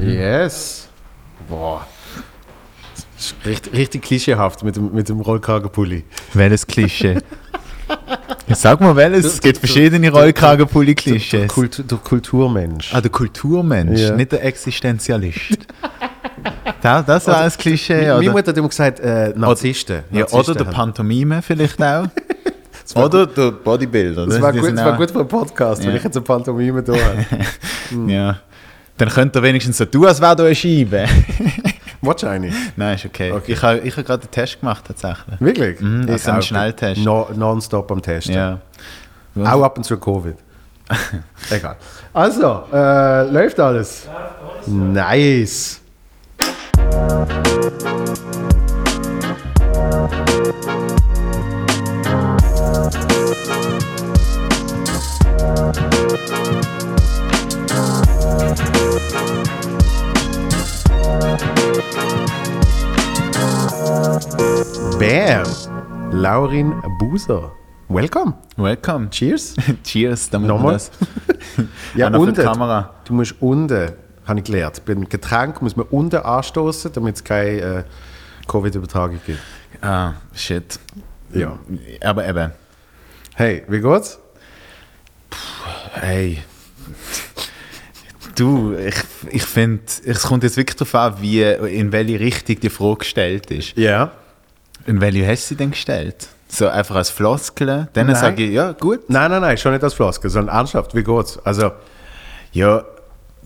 Yes. Boah. Das ist Richtig, richtig klischeehaft mit dem, mit dem Rollkragenpulli. Welches Klischee? Ja, Sag mal welches, es gibt verschiedene Rollkragenpulli-Klischees. Kultur, der Kulturmensch. Ah, der Kulturmensch, Ja. nicht der Existenzialist. das, das war ein Klischee, Meine oder? Mutter hat immer gesagt, äh, Narzissten. Ja, Narzissten oder der haben- Pantomime vielleicht auch. war oder der Bodybuilder. Das war die gut, das war gut für einen Podcast, wenn Ja. ich jetzt eine Pantomime da habe. Ja. Dann könnt ihr wenigstens so tun, als wäre da eine Scheibe. Wahrscheinlich. Nein, ist okay. Okay. Ich habe ich hab gerade einen Test gemacht, tatsächlich. Wirklich? Mhm, Ich also einen auch. Schnelltest. No, nonstop am Testen. Ja. Auch ab und zu Covid. Egal. Also, äh, läuft alles? Nice. Bam. Laurin Buser. Welcome. Welcome. Cheers. Cheers, damit Nochmal? das. Ja, unten. Kamera. Du musst unten, habe ich gelernt, beim Getränk muss man unten anstoßen, damit es keine äh, Covid-Übertragung gibt. Ah, shit. Ja. Aber eben, Hey, wie geht's? hey. Du, ich, ich finde, es kommt jetzt wirklich darauf an, wie, in welche Richtung die Frage gestellt ist. Ja. In welche hast du sie denn gestellt? So einfach als Floskel? Dann Nein. sage ich, ja, gut. Nein, nein, nein, schon nicht als Floskel, sondern ernsthaft. Wie geht's? Also, Ja,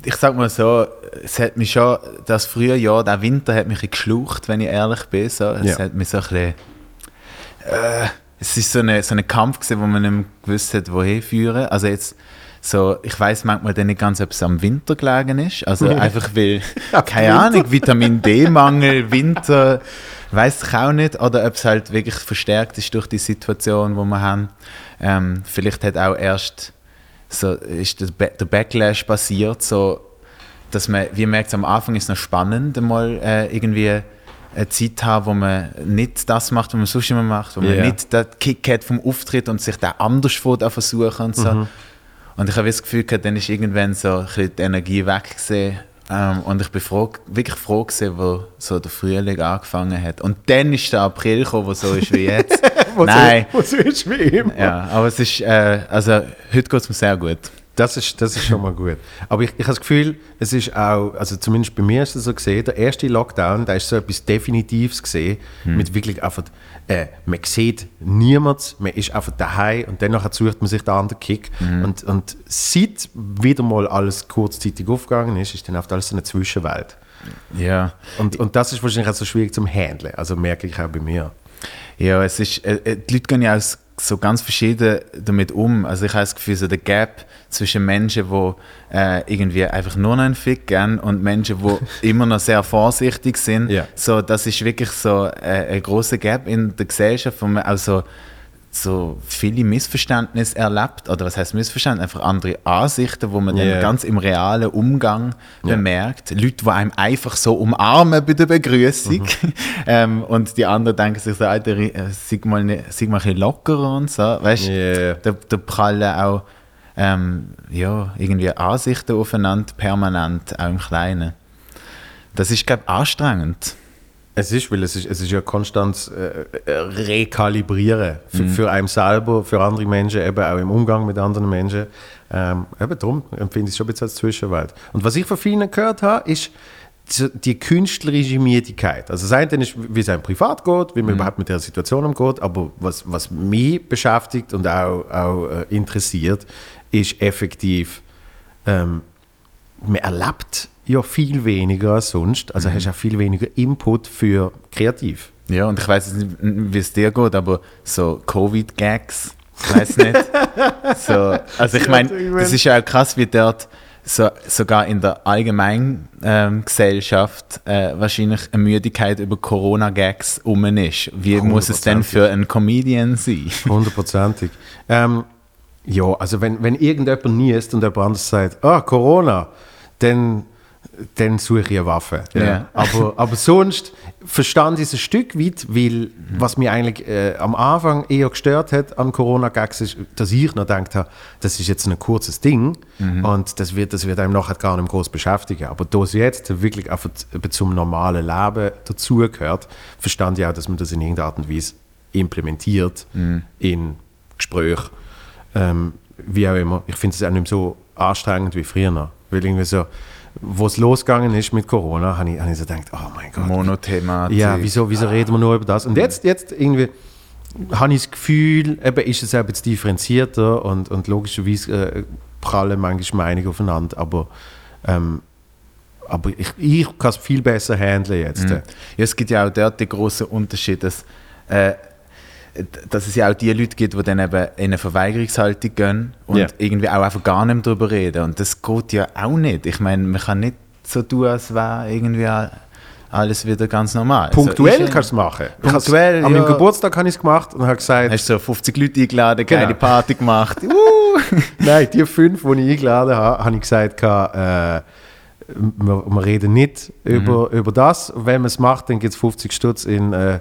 ich sag mal so, es hat mich schon, das frühe Jahr, der Winter hat mich ein geschlucht, wenn ich ehrlich bin. So. Es Ja. hat mich so ein bisschen, äh, es ist so ein so eine Kampf gewesen, wo man nicht gewusst hat, wohin führen. Also jetzt, so, ich weiß manchmal dann nicht ganz, ob es am Winter gelegen ist. Also einfach weil, keine? Ahnung, Vitamin D-Mangel, Winter, weiß ich auch nicht. Oder ob es halt wirklich verstärkt ist durch die Situation, wo wir haben. Ähm, vielleicht hat auch erst so ist der, Ba- der Backlash passiert, so dass man, wie merkt am Anfang ist es noch spannend, mal äh, irgendwie eine Zeit haben, wo man nicht das macht, was man sonst immer macht, wo Ja. man nicht den Kick hat vom Auftritt und sich da anders vor versuchen und so. Mhm. Und ich habe das Gefühl gehabt, dann ist irgendwann so ein bisschen die Energie weg gewesen. Ähm, und ich bin froh, wirklich froh gewesen, wo so der Frühling angefangen hat. Und dann ist der April gekommen, wo so ist wie jetzt. Nein. So, wo so ist wie immer. Ja, aber es ist, äh, also heute geht es mir sehr gut. Das ist, das ist schon mal gut. Aber ich, ich habe das Gefühl, es ist auch, also zumindest bei mir ist es so gesehen, der erste Lockdown, da ist so etwas Definitives gesehen, mit wirklich einfach, äh, man sieht niemand, man ist einfach daheim und dann sucht man sich den anderen Kick. Und, und seit wieder mal alles kurzzeitig aufgegangen ist, ist dann oft alles so eine Zwischenwelt. Ja. Und, und das ist wahrscheinlich auch so schwierig zum Handeln, also merke ich auch bei mir. Ja, es ist, äh, äh, die Leute gehen ja auch so ganz verschieden damit um. Also ich habe das Gefühl, so der Gap zwischen Menschen, die äh, irgendwie einfach nur noch einen Fick geben und Menschen, die immer noch sehr vorsichtig sind. Ja. So, das ist wirklich so äh, ein großer Gap in der Gesellschaft, wo man also so viele Missverständnisse erlebt, oder was heißt Missverständnis? Einfach andere Ansichten, wo man Ja. dann ganz im realen Umgang Ja. bemerkt. Leute, die einem einfach so umarmen bei der Begrüßung. Mhm. ähm, und die anderen denken sich so, Alter, äh, sei mal, ne- sei mal ein bisschen lockerer und so. Weißt Ja. da, da prallen auch ähm, ja, irgendwie Ansichten aufeinander, permanent, auch im Kleinen. Das ist, glaube ich, anstrengend. Es ist, weil es ist, es ist ja konstant äh, äh, rekalibrieren für, für einen selber, für andere Menschen, eben auch im Umgang mit anderen Menschen. Ähm, eben darum empfinde ich es schon ein bisschen als Zwischenwelt. Und was ich von vielen gehört habe, ist die künstlerische Müdigkeit. Also das eine ist, wie es einem privat geht, wie man überhaupt mit der Situation umgeht, aber was, was mich beschäftigt und auch, auch äh, interessiert, ist effektiv, ähm, man erlebt ja viel weniger als sonst, also hast auch viel weniger Input für kreativ. Ja, und ich weiß nicht, wie es dir geht, aber so Covid-Gags, ich weiß nicht. so, also ich meine, das ist ja auch krass, wie dort so, sogar in der allgemeinen ähm, Gesellschaft äh, wahrscheinlich eine Müdigkeit über Corona-Gags um ist. Wie muss es denn für einen Comedian sein? Hundertprozentig. ähm, ja, also wenn, wenn irgendjemand niest und jemand anderes sagt, ah, Corona, dann dann suche ich eine Waffe. Ja. Aber, aber sonst verstand ich es ein Stück weit, weil was mich eigentlich äh, am Anfang eher gestört hat an Corona-Gags ist, dass ich noch gedacht habe, das ist jetzt ein kurzes Ding und das wird, das wird einem nachher gar nicht groß beschäftigen. Aber da es jetzt wirklich einfach zum normalen Leben dazugehört, verstand ich auch, dass man das in irgendeiner Art und Weise implementiert in Gesprächen. Ähm, wie auch immer. Ich finde es auch nicht mehr so anstrengend wie früher. Weil irgendwie so, wo es losgegangen ist mit Corona, habe ich, hab ich so gedacht, oh mein Gott. Monothematik. Ja, wieso, wieso reden wir nur über das? Und jetzt, jetzt irgendwie habe ich das Gefühl, eben ist es eben jetzt differenzierter und, und logischerweise äh, prallen manchmal Meinungen aufeinander, aber, ähm, aber ich, ich kann es viel besser handeln jetzt. Ja, es gibt ja auch dort den großen Unterschied, dass, äh, dass es ja auch die Leute gibt, die dann eben in eine Verweigerungshaltung gehen und Ja. irgendwie auch einfach gar nicht darüber reden. Und das geht ja auch nicht. Ich meine, man kann nicht so tun, als wäre irgendwie alles wieder ganz normal. Punktuell so, ist- kannst du es machen. Punktuell, An meinem ja. Geburtstag habe ich es gemacht und habe gesagt, Hast du so 50 Leute eingeladen, geile Genau. Party gemacht. Nein, die fünf, die ich eingeladen habe, habe ich gesagt, äh, wir, wir reden nicht über, über das. Wenn man es macht, dann gibt es 50 Stutz in, äh,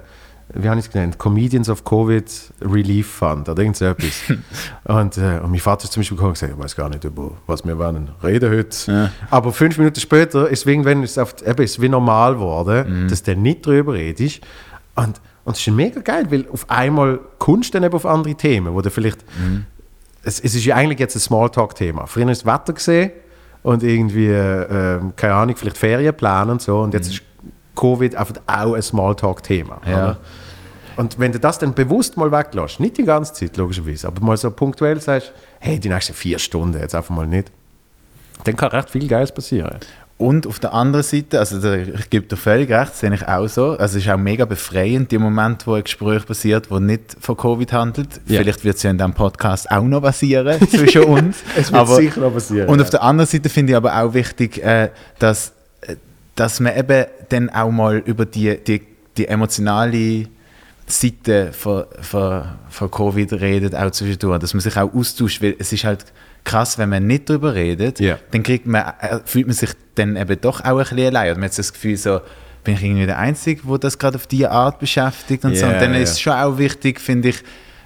wie habe ich es genannt, Comedians of Covid Relief Fund oder irgend so etwas. und, äh, und mein Vater ist zum Beispiel gekommen und gesagt, ich weiß gar nicht, über was wir wollen reden heute. Ja. Aber fünf Minuten später ist es irgendwann ist es auf, eben, ist wie normal geworden, dass der nicht drüber redet. Und, und es ist mega geil, weil auf einmal kommst du dann eben auf andere Themen, wo du vielleicht es, es ist ja eigentlich jetzt ein Smalltalk-Thema. Früher ist das Wetter gesehen und irgendwie, äh, keine Ahnung, vielleicht Ferienplan und so. Und jetzt ist Covid einfach auch ein Smalltalk-Thema. Ja. Und wenn du das dann bewusst mal weglässt, nicht die ganze Zeit, logischerweise, aber mal so punktuell sagst, hey, die nächsten vier Stunden jetzt einfach mal nicht, dann kann recht viel Geiles passieren. Und auf der anderen Seite, also da- ich gebe dir völlig recht, das sehe ich auch so. Also es ist auch mega befreiend, im Moment, wo ein Gespräch passiert, wo nicht von Covid handelt. Ja. Vielleicht wird es ja in diesem Podcast auch noch passieren zwischen uns. Es wird sicher noch passieren, Und ja. auf der anderen Seite finde ich aber auch wichtig, äh, dass, dass man eben dann auch mal über die, die, die emotionale Seite von, von, von Covid redet, auch zwischendurch, dass man sich auch austauscht, weil es ist halt krass, wenn man nicht darüber redet, Ja. dann kriegt man, äh, fühlt man sich dann eben doch auch ein bisschen allein. Oder man hat das Gefühl so, bin ich irgendwie der Einzige, der das gerade auf diese Art beschäftigt und so. Ja, Und dann ja. ist es schon auch wichtig, finde ich,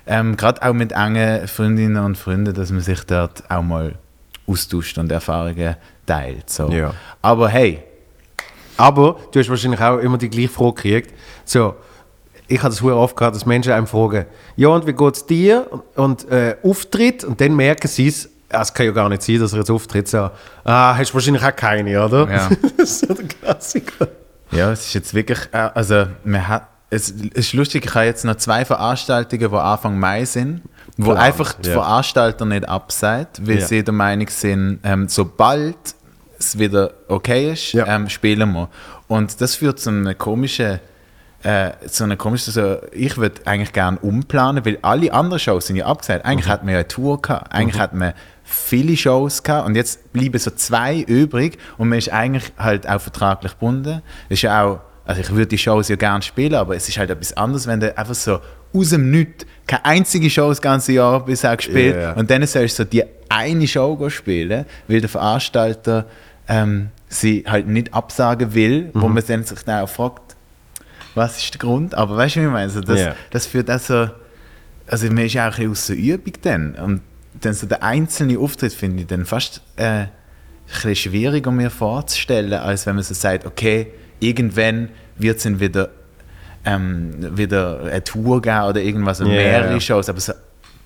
ähm, gerade auch mit engen Freundinnen und Freunden, dass man sich dort auch mal austauscht und Erfahrungen teilt. So. Aber hey, Aber du hast wahrscheinlich auch immer die gleiche Frage gekriegt. So, ich habe das sehr oft gehabt, dass Menschen einem fragen, ja und wie geht es dir? Und äh, Auftritt und dann merken sie es, es kann ja gar nicht sein, dass er jetzt auftritt. So, ah, hast wahrscheinlich auch keine, oder? Ja. das ist so der Klassiker. Ja, es ist jetzt wirklich, äh, also man hat, es ist lustig, ich habe jetzt noch zwei Veranstaltungen, die Anfang Mai sind, wo Geplant, einfach die ja. Veranstalter nicht abseit, weil Ja. sie der Meinung sind, ähm, sobald es wieder okay ist, Ja. ähm, spielen wir. Und das führt zu einer komischen, äh, zu einer komischen, also ich würde eigentlich gerne umplanen, weil alle anderen Shows sind ja abgesagt. Eigentlich hat man ja eine Tour gehabt, eigentlich hat man viele Shows gehabt und jetzt bleiben so zwei übrig und man ist eigentlich halt auch vertraglich gebunden. Das ist ja auch, also ich würde die Shows ja gerne spielen, aber es ist halt etwas anderes, wenn du einfach so aus dem Nichts keine einzige Show das ganze Jahr bisher gespielt ja. und dann sollst du so die eine Show spielen, weil der Veranstalter ähm, sie halt nicht absagen will, wo Mhm. man dann sich dann auch fragt, was ist der Grund? Aber weißt du, wie ich meine? Also das, Ja. das führt also, also man ist ja auch ein bisschen aus der Übung dann. Und dann so der einzelne Auftritt finde ich dann fast äh, ein bisschen schwieriger mir vorzustellen, als wenn man so sagt, okay, irgendwann wird es dann wieder, ähm, wieder eine Tour geben oder irgendwas, Ja, mehrere. Shows, aber so,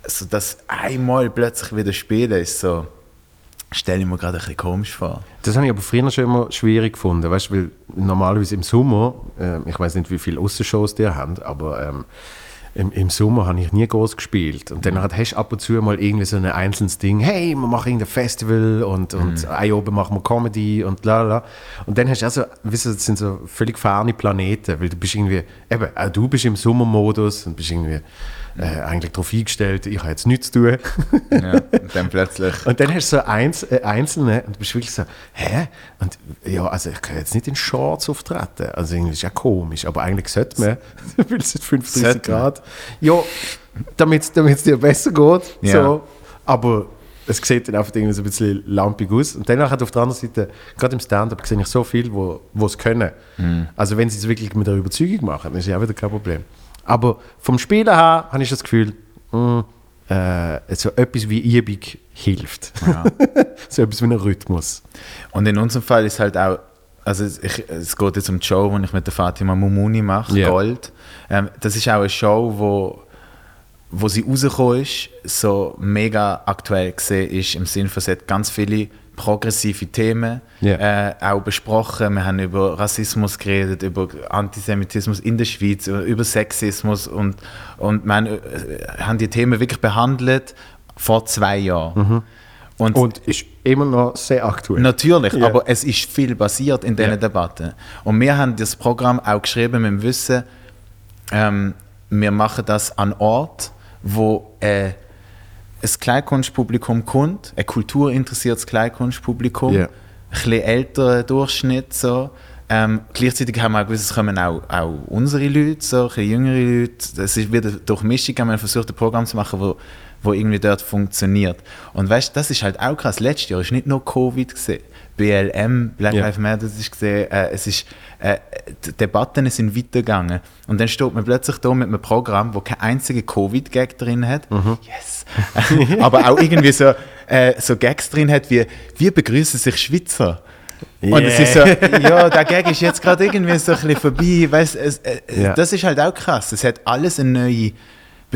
so das einmal plötzlich wieder spielen ist so, stelle ich mir gerade ein bisschen komisch vor. Das habe ich aber früher schon immer schwierig gefunden, weißt weil normalerweise im Sommer, äh, ich weiß nicht, wie viele Aussenshows die haben, aber ähm, im, im Sommer habe ich nie groß gespielt. Und dann hast du ab und zu mal irgendwie so ein einzelnes Ding, hey, wir machen irgendein Festival und, und ein oben machen wir Comedy und la la. Und dann hast du also, weißt du, das sind so völlig ferne Planeten, weil du bist irgendwie, eben, auch du bist im Sommermodus und bist irgendwie äh, eigentlich darauf eingestellt, ich habe jetzt nichts zu tun. Ja, und dann plötzlich. Und dann hast du so eins, äh, Einzelne und du bist wirklich so, hä? Und ja, also ich kann jetzt nicht in Shorts auftreten. Also irgendwie ist ja komisch, aber eigentlich sollte man, weil es sind 35 Sollte man. Grad. Ja, damit es dir besser geht. Ja. So. Aber es sieht dann einfach irgendwie so ein bisschen lampig aus. Und dann hat auf der anderen Seite, gerade im Stand-up, sehe ich so viel, wo, wo es können. Mhm. Also wenn sie es wirklich mit der Überzeugung machen, dann ist ja auch wieder kein Problem. Aber vom Spielen her habe ich das Gefühl, mh, äh, so etwas wie Übung hilft. Ja. so etwas wie ein Rhythmus. Und in unserem Fall ist halt auch, also es, ich, es geht jetzt um die Show, die ich mit der Fatima Mumuni mache, Ja. Gold. Ähm, das ist auch eine Show, wo, wo sie rausgekommen ist, so mega aktuell gesehen ist, im Sinne von, sie hat ganz viele progressive Themen Ja. äh, auch besprochen. Wir haben über Rassismus geredet, über Antisemitismus in der Schweiz, über Sexismus und, und wir haben, äh, haben die Themen wirklich behandelt vor zwei Jahren. Und, Und ist immer noch sehr aktuell. Natürlich, Ja. aber es ist viel passiert in diesen Ja. Debatten. Und wir haben das Programm auch geschrieben mit dem Wissen, ähm, wir machen das an Ort, wo äh, ein Kleinkunstpublikum kommt, ein kulturinteressiertes Kleinkunstpublikum, Ja. ein bisschen älterer Durchschnitt. So. Ähm, gleichzeitig haben wir auch gewusst, es kommen auch, auch unsere Leute, so, ein bisschen jüngere Leute. Das ist wieder durch Mischung, haben wir versucht, ein Programm zu machen, wo, wo irgendwie dort funktioniert. Und weißt das ist halt auch krass. Letztes Jahr ist nicht nur Covid gesehen. BLM, Black Ja. Lives Matter, das ist gesehen, äh, es ist, äh, die Debatten sind weitergegangen. Und dann steht man plötzlich da mit einem Programm, wo kein einziger Covid-Gag drin hat. Mhm. Yes! Aber auch irgendwie so, äh, so Gags drin hat wie, wie begrüßen sich Schweizer? Und es ist so, ja, der Gag ist jetzt gerade irgendwie so ein bisschen vorbei. Weißt, es, äh, Ja. Das ist halt auch krass. Es hat alles eine neue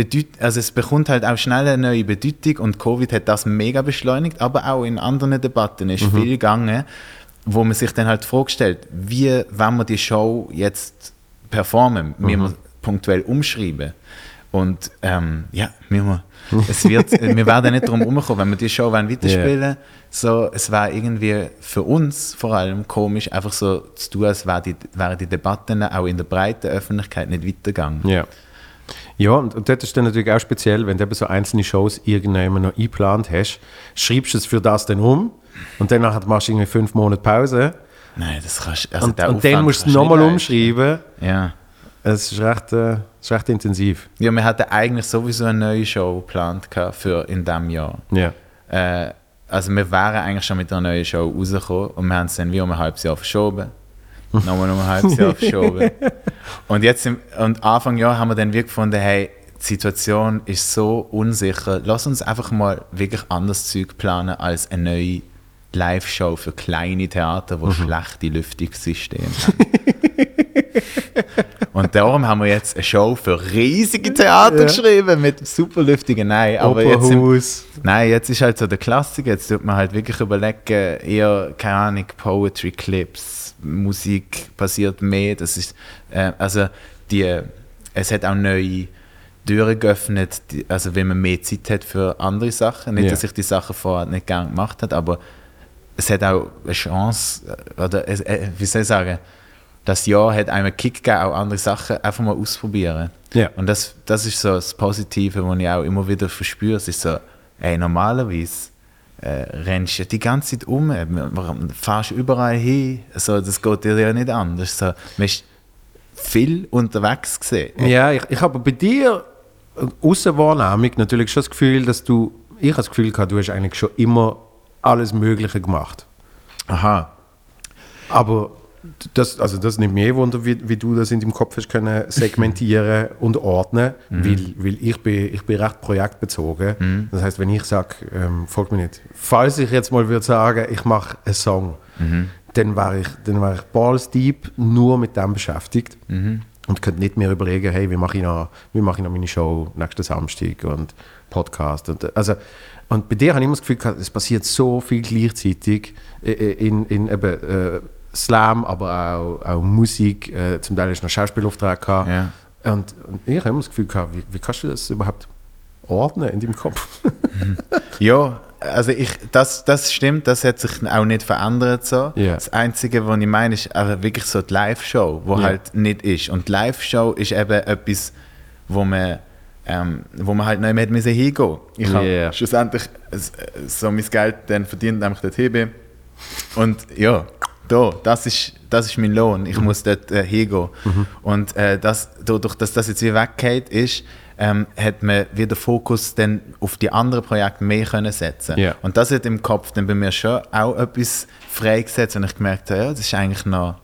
Bedeutung, also es bekommt halt auch schnell eine neue Bedeutung und Covid hat das mega beschleunigt, aber auch in anderen Debatten ist viel gegangen, wo man sich dann halt die Frage stellt, wie wenn wir die Show jetzt performen, wie wir punktuell umschreiben. Und ähm, ja, wir, es wird, wir werden nicht drum herumkommen, wenn wir die Show weiterspielen so, es war irgendwie für uns vor allem komisch, einfach so zu tun, als wären die, wären die Debatten auch in der breiten Öffentlichkeit nicht weitergegangen. Ja. Ja, und, und das ist dann natürlich auch speziell, wenn du eben so einzelne Shows irgendwann noch eingeplant hast, schreibst du es für das dann um und dann machst du irgendwie fünf Monate Pause Nein, das kannst also und, und dann musst du es nochmal umschreiben. Ja. Es ist recht, äh, es ist recht intensiv. ja, wir hatten eigentlich sowieso eine neue Show geplant für in diesem Jahr. Ja. Äh, also wir wären eigentlich schon mit einer neuen Show rausgekommen und wir haben es dann wie um ein halbes Jahr verschoben. Nochmal um ein halbes Jahr verschoben. Und jetzt im, und Anfang Jahr haben wir dann wirklich gefunden, hey, die Situation ist so unsicher, lass uns einfach mal wirklich anders Zeug planen als eine neue Live-Show für kleine Theater, die schlechte Lüftungssysteme haben. Und darum haben wir jetzt eine Show für riesige Theater Ja. geschrieben mit super lüftigen Nein. Aber jetzt Operhaus. Nein, jetzt ist halt so der Klassiker. Jetzt tut man halt wirklich überlegen, eher, keine Ahnung, Poetry Clips, Musik passiert mehr. Das ist, äh, also die, es hat auch neue Türen geöffnet, die, also wenn man mehr Zeit hat für andere Sachen. Nicht, Ja. dass ich die Sachen vorher nicht gern gemacht habe, aber es hat auch eine Chance, oder es, äh, wie soll ich sagen, das Jahr hat einem einen Kick gegeben, auch andere Sachen einfach mal ausprobieren. Ja. Und das, das ist so das Positive, was ich auch immer wieder verspüre. Es ist so, ey, normalerweise äh, rennst du die ganze Zeit um, äh, fährst überall hin. So, das geht dir ja nicht anders. So, man ist viel unterwegs gesehen. Ja, ich, ich habe bei dir äh, Außenwahrnehmung natürlich schon das Gefühl, dass du, ich habe das Gefühl gehabt, du hast eigentlich schon immer alles Mögliche gemacht. Aha. Aber das, also das nimmt mir eh Wunder, wie, wie du das in deinem Kopf hast können segmentieren und ordnen, weil, weil ich, bin, ich bin recht projektbezogen. Das heißt, wenn ich sage, ähm, folgt mir nicht, falls ich jetzt mal würde sagen, ich mache einen Song, dann wäre ich, dann wär ich balls deep nur mit dem beschäftigt und könnte nicht mehr überlegen, hey, wie mache ich noch, wie mache ich noch meine Show nächsten Samstag und Podcast. Und, also, und bei dir habe ich immer das Gefühl, gehabt, es passiert so viel gleichzeitig in, in eben, äh, Slam, aber auch, auch Musik. Äh, zum Teil du noch Schauspielauftrag gehabt. Ja. Und, und ich habe immer das Gefühl gehabt, wie, wie kannst du das überhaupt ordnen in deinem Kopf? Ja, also ich, das, das stimmt, das hat sich auch nicht verändert so. Ja. Das Einzige, was ich meine, ist einfach wirklich so die Live-Show, wo Ja. halt nicht ist. Und die Live-Show ist eben etwas, wo man, ähm, wo man halt nicht mehr hätte müssen hingehen Ich Ja. habe schlussendlich so mein Geld dann verdient, nämlich dort hin bin. Und ja, da, das ist, das ist mein Lohn, ich muss dort äh, hingehen. Und äh, das, dadurch, dass das jetzt wie weggeht ist, ähm, hat man wieder Fokus dann auf die anderen Projekte mehr können setzen Ja. Und das hat im Kopf dann bei mir schon auch etwas freigesetzt und ich gemerkt habe, ja, das ist eigentlich noch,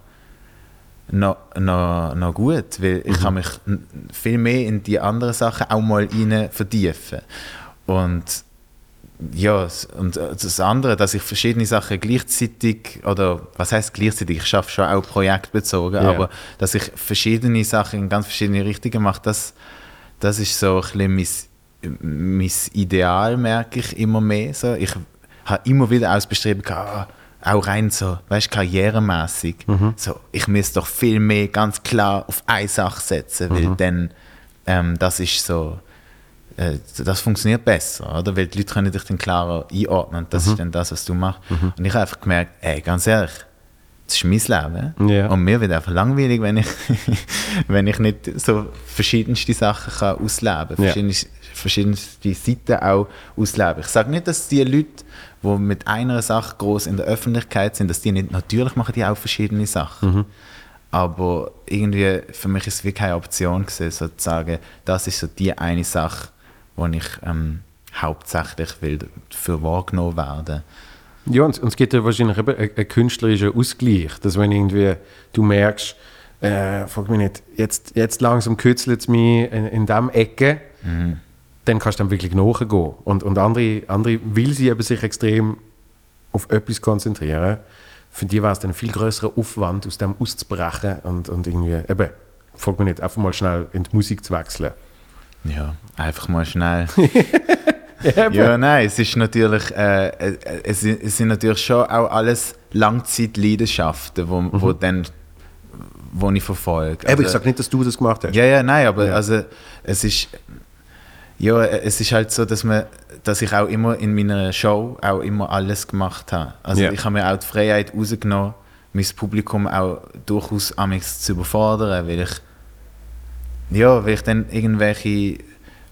noch, noch, noch gut, weil ich kann mich viel mehr in die anderen Sachen auch mal rein vertiefen. Und ja, und äh, das andere, dass ich verschiedene Sachen gleichzeitig, oder was heißt gleichzeitig, ich schaffe schon auch projektbezogen, Ja. aber dass ich verschiedene Sachen in ganz verschiedene Richtungen mache, das, das ist so ein bisschen mein, mein Ideal, merke ich immer mehr. So. Ich habe immer wieder auch das Bestreben gehabt, ah, auch rein so, weißt du, karrieremäßig. So, ich muss doch viel mehr ganz klar auf eine Sache setzen, weil dann, ähm, das ist so, das funktioniert besser, oder? Weil die Leute können dich dann klarer einordnen das ist dann das, was du machst. Und ich habe einfach gemerkt, ey, ganz ehrlich, das ist mein Leben. Ja. Und mir wird einfach langweilig, wenn ich, wenn ich nicht so verschiedenste Sachen kann ausleben kann. Verschiedenste, verschiedenste Seiten auch ausleben. Ich sage nicht, dass die Leute, die mit einer Sache groß in der Öffentlichkeit sind, dass die nicht, natürlich machen die auch verschiedene Sachen. Aber irgendwie, für mich ist es wie keine Option gewesen, so zu sagen, das ist so die eine Sache, wo ich ähm, hauptsächlich will für wahrgenommen werden. Ja, und, und es gibt ja wahrscheinlich eben einen, einen künstlerischen Ausgleich, dass wenn irgendwie du merkst, äh, frag mich nicht, jetzt, jetzt langsam kützelt es mich in, in dieser Ecke, dann kannst du dann wirklich nachgehen. Und, und andere, andere, weil sie eben sich extrem auf etwas konzentrieren, für die war es dann ein viel größerer Aufwand, aus dem auszubrechen und, und irgendwie, eben, frag mich nicht, einfach mal schnell in die Musik zu wechseln. Ja, einfach mal schnell. Ja, nein, es ist natürlich, äh, äh, es, sind- es sind natürlich schon auch alles Langzeitleidenschaften, wo, wo dann, wo ich verfolge. Eben, ich Also- sage nicht, dass du das gemacht hast. Ja, ja, nein, aber Ja. also es ist ja, es ist halt so, dass man, dass ich auch immer in meiner Show auch immer alles gemacht habe. Also Ja. ich habe mir auch die Freiheit rausgenommen, mein Publikum auch durchaus amix zu überfordern, weil ich ja, weil ich dann irgendwelche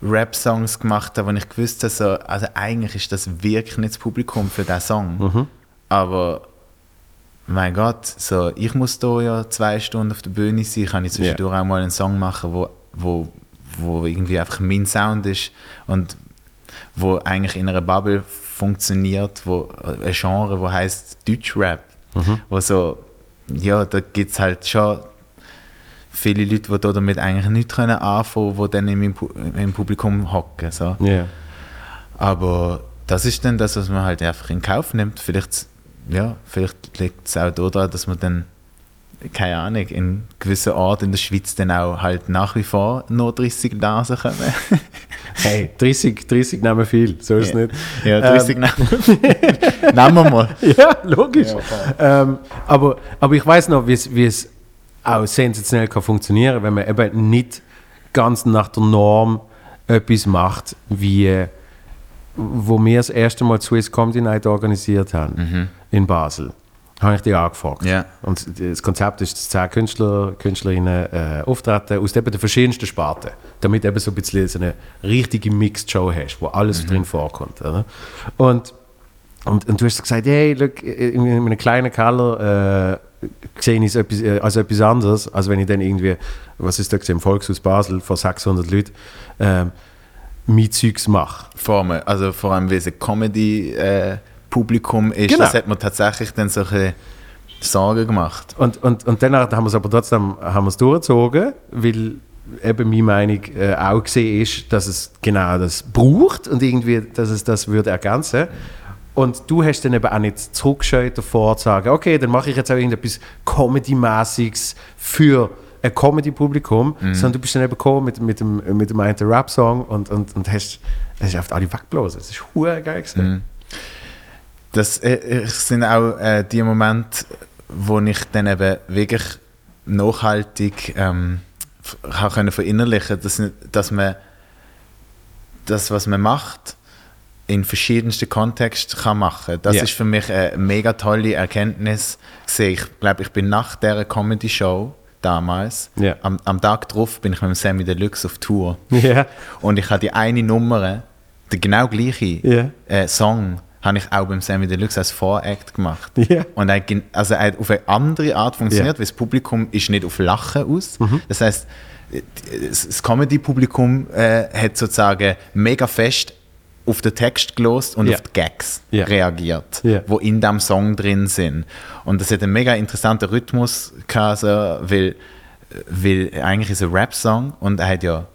Rap-Songs gemacht habe, wo ich gewusst habe, so, also eigentlich ist das wirklich nicht das Publikum für diesen Song. Mhm. Aber mein Gott, so, ich muss da ja zwei Stunden auf der Bühne sein, kann ich zwischendurch auch mal einen Song machen, wo, wo, wo irgendwie einfach mein Sound ist und wo eigentlich in einer Bubble funktioniert, wo ein Genre, wo heißt Deutschrap, wo so, ja, da gibt es halt schon viele Leute, die da damit eigentlich nichts können anfangen können, die dann im, im Publikum hocken. So. Ja. Aber das ist dann das, was man halt einfach in Kauf nimmt. Vielleicht, ja, vielleicht liegt es auch daran, dass man dann, keine Ahnung, in gewissen Orten in der Schweiz dann auch halt nach wie vor nur 30 Nasen kommen. Hey, 30, 30 nehmen viel, so ist es nicht. Ja, 30 Nasen. Nehmen wir mal. Ja, logisch. ähm, aber, aber ich weiß noch, wie es auch sensationell kann funktionieren, wenn man eben nicht ganz nach der Norm etwas macht, wie wo wir das erste Mal Swiss Comedy Night organisiert haben in Basel. Habe ich dich angefragt. Ja. Und das Konzept ist, dass zehn Künstler, Künstlerinnen äh, auftreten aus eben den verschiedensten Sparten, damit eben so ein bisschen so eine richtige Mixed Show hast, wo alles drin vorkommt. Oder? Und und, und du hast gesagt, hey, look, in, in einem kleinen Keller äh, sehe ich es etwas, äh, als etwas anderes, als wenn ich dann irgendwie, was ist da gesehen, im Volkshaus Basel vor 600 Leuten, ähm, mein Zeugs mache. Vor allem, also vor allem, wie es ein Comedy-Publikum ist, Genau. das hat man tatsächlich dann so ein bisschen Sorgen gemacht. Und, und, und danach haben wir es aber trotzdem haben wir es durchgezogen, weil eben meine Meinung äh, auch gesehen ist, dass es genau das braucht und irgendwie, dass es das würde ergänzen. Und du hast dann eben auch nicht zurückgeschaut davor zu sagen, okay, dann mache ich jetzt auch irgendetwas Comedy-mäßiges für ein Comedy-Publikum, sondern du bist dann eben gekommen mit, mit dem, mit dem einen Rap-Song und, und, und hast, hast einfach alle weggeblasen. Das ist hure geil gewesen. Das äh, äh, sind auch äh, die Momente, wo ich dann eben wirklich nachhaltig ähm, können verinnerlichen, dass, dass man das, was man macht, in verschiedensten Kontexten kann machen. Das Ja. ist für mich eine mega tolle Erkenntnis. Ich glaube, ich bin nach der Comedy-Show damals, Ja. am, am Tag drauf bin ich mit dem Sammy Deluxe auf Tour. Ja. Und ich habe die eine Nummer, der genau gleiche Ja. äh, Song, habe ich auch beim Sammy Deluxe als Voract gemacht. Ja. Und er, also er hat auf eine andere Art funktioniert, Ja. weil das Publikum ist nicht auf Lachen aus. Mhm. Das heißt, das das Comedy-Publikum äh, hat sozusagen mega fest auf den Text gelost und Ja. auf die Gags Ja. reagiert, Ja. wo in dem Song drin sind. Und das hat einen mega interessanten Rhythmus gehabt, so, weil, weil eigentlich ist ein Rap-Song und er hat ja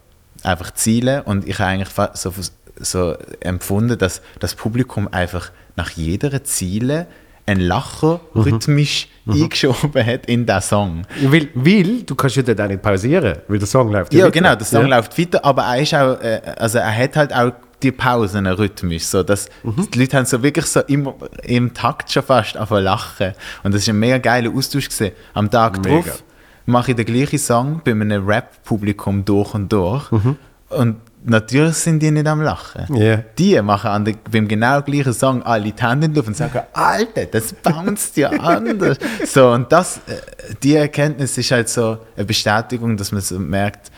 einfach Ziele und ich habe eigentlich so, so empfunden, dass das Publikum einfach nach jeder Ziele einen Lacher Mhm. rhythmisch eingeschoben hat in den Song. Weil, weil du kannst ja dort auch nicht pausieren, weil der Song läuft Ja, weiter. genau, der Song ja. läuft weiter, aber er ist auch, äh, also er hat halt auch die Pausen rhythmisch, so dass Mhm. die Leute haben so wirklich so im, im Takt schon fast anfangen lachen und das ist ein mega geiler Austausch gewesen. Am Tag Mega. drauf mache ich den gleichen Song bei einem Rap-Publikum durch und durch Mhm. und natürlich sind die nicht am Lachen. Ja. Die machen an der, beim genau gleichen Song alle die Hände Luft und sagen, Alter, das bounced ja anders. so, und das, äh, die Erkenntnis ist halt so eine Bestätigung, dass man so merkt,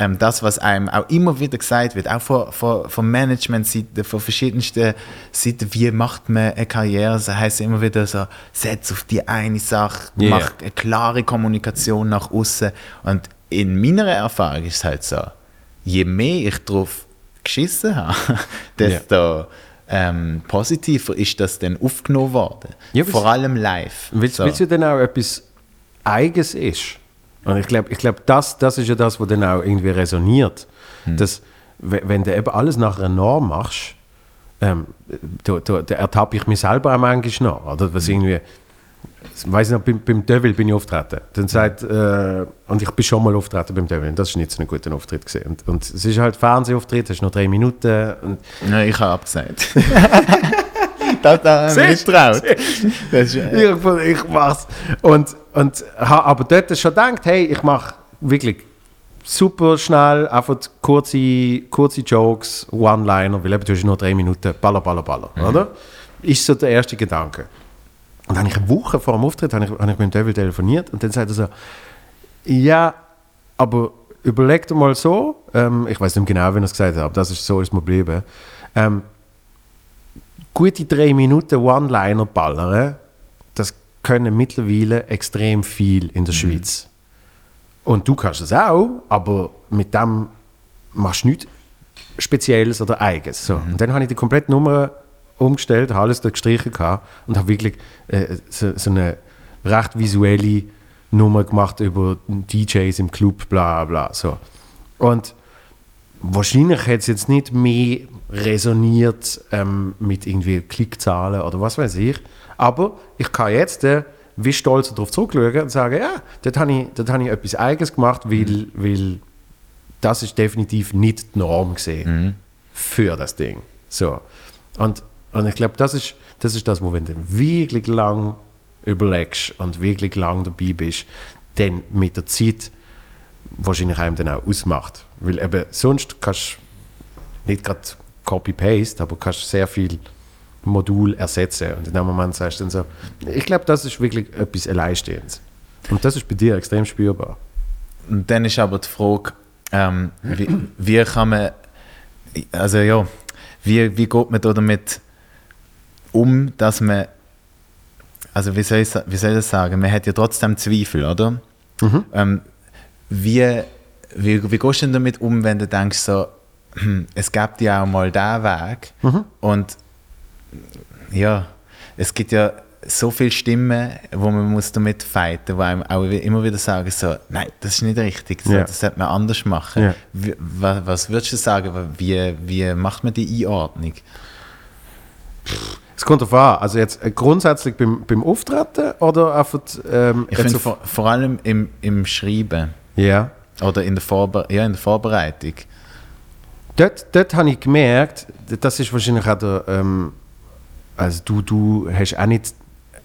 ähm, das, was einem auch immer wieder gesagt wird, auch von, von, von Management-Seiten, von verschiedensten Seiten, wie macht man eine Karriere, das heisst immer wieder so, setz auf die eine Sache, Yeah. mach eine klare Kommunikation nach außen. Und in meiner Erfahrung ist es halt so, je mehr ich drauf geschissen habe, desto ähm, positiver ist das dann aufgenommen worden. Ja, Vor allem live. Weil So. es ja dann auch etwas Eigens ist. Und ich glaube, ich glaub, das, das ist ja das, was dann auch irgendwie resoniert. Hm. Dass, we- wenn du eben alles nach einer Norm machst, ähm, da, da, da ertappe ich mich selber auch manchmal noch. Oder was Hm. irgendwie, ich weiß noch, beim, beim Devil bin ich auftreten. Dann sagt, äh, und ich bin schon mal auftreten beim Devil. Und das ist nicht so ein guter Auftritt gewesen. Und, und es ist halt Fernsehauftritt, hast noch drei Minuten. Und Nein, ich habe abgesagt. das da haben wir nicht Siehst du? traut. Das ist, äh, Ich, mach's. Und, und habe aber dort schon gedacht, hey, ich mache wirklich super schnell, einfach kurze, kurze Jokes, One-Liner, weil eben du hast nur drei Minuten, baller, baller, baller, oder? Ist so der erste Gedanke. Und dann habe ich eine Woche vor dem Auftritt habe ich, habe ich mit dem Devil telefoniert und dann sagt er so, ja, aber überleg dir mal so, ähm, ich weiß nicht genau, wie er es gesagt hat, aber das ist so ist mir geblieben. Ähm, gute drei Minuten One-Liner ballern, das können mittlerweile extrem viel in der Schweiz. Und du kannst es auch, aber mit dem machst du nichts Spezielles oder Eigenes. So. Und dann habe ich die komplette Nummer umgestellt, habe alles da gestrichen gehabt und habe wirklich äh, so, so eine recht visuelle Nummer gemacht über DJs im Club, bla bla. So. Und wahrscheinlich hat es jetzt nicht mehr resoniert ähm, mit irgendwie Klickzahlen oder was weiß ich. Aber ich kann jetzt äh, wie stolz darauf zurückschauen und sagen, ja, dort habe ich, dort habe ich etwas Eigenes gemacht, weil, weil das ist definitiv nicht die Norm gesehen für das Ding. So. Und, und ich glaube, das ist, das ist das, wo wenn du wirklich lang überlegst und wirklich lang dabei bist, dann mit der Zeit wahrscheinlich einem dann auch ausmacht. Weil eben sonst kannst du nicht gerade Copy-Paste, aber kannst sehr viel Modul ersetzen. Und in dem Moment sagst du dann so, ich glaube, das ist wirklich etwas Alleinstehendes. Und das ist bei dir extrem spürbar. Und dann ist aber die Frage, ähm, wie, wie kann man, also ja, wie, wie geht man da damit um, dass man, also wie soll ich, wie soll ich das sagen, man hat ja trotzdem Zweifel, oder? Ähm, wie, wie, wie gehst du denn damit um, wenn du denkst so, es gibt ja auch mal diesen Weg und ja, es gibt ja so viele Stimmen, wo man muss damit fighten, wo einem auch immer wieder sagen so, nein, das ist nicht richtig, so, Ja. das sollte man anders machen. Ja. Wie, was, was würdest du sagen, wie, wie macht man die Einordnung? Es kommt darauf an. Also jetzt äh, grundsätzlich beim, beim Auftreten oder einfach ähm, Ich finde vor, vor allem im, im Schreiben Ja. oder in der, Vorbe ja, in der Vorbereitung. Dort, dort habe ich gemerkt, das ist wahrscheinlich auch der, ähm, also du, du hast auch nicht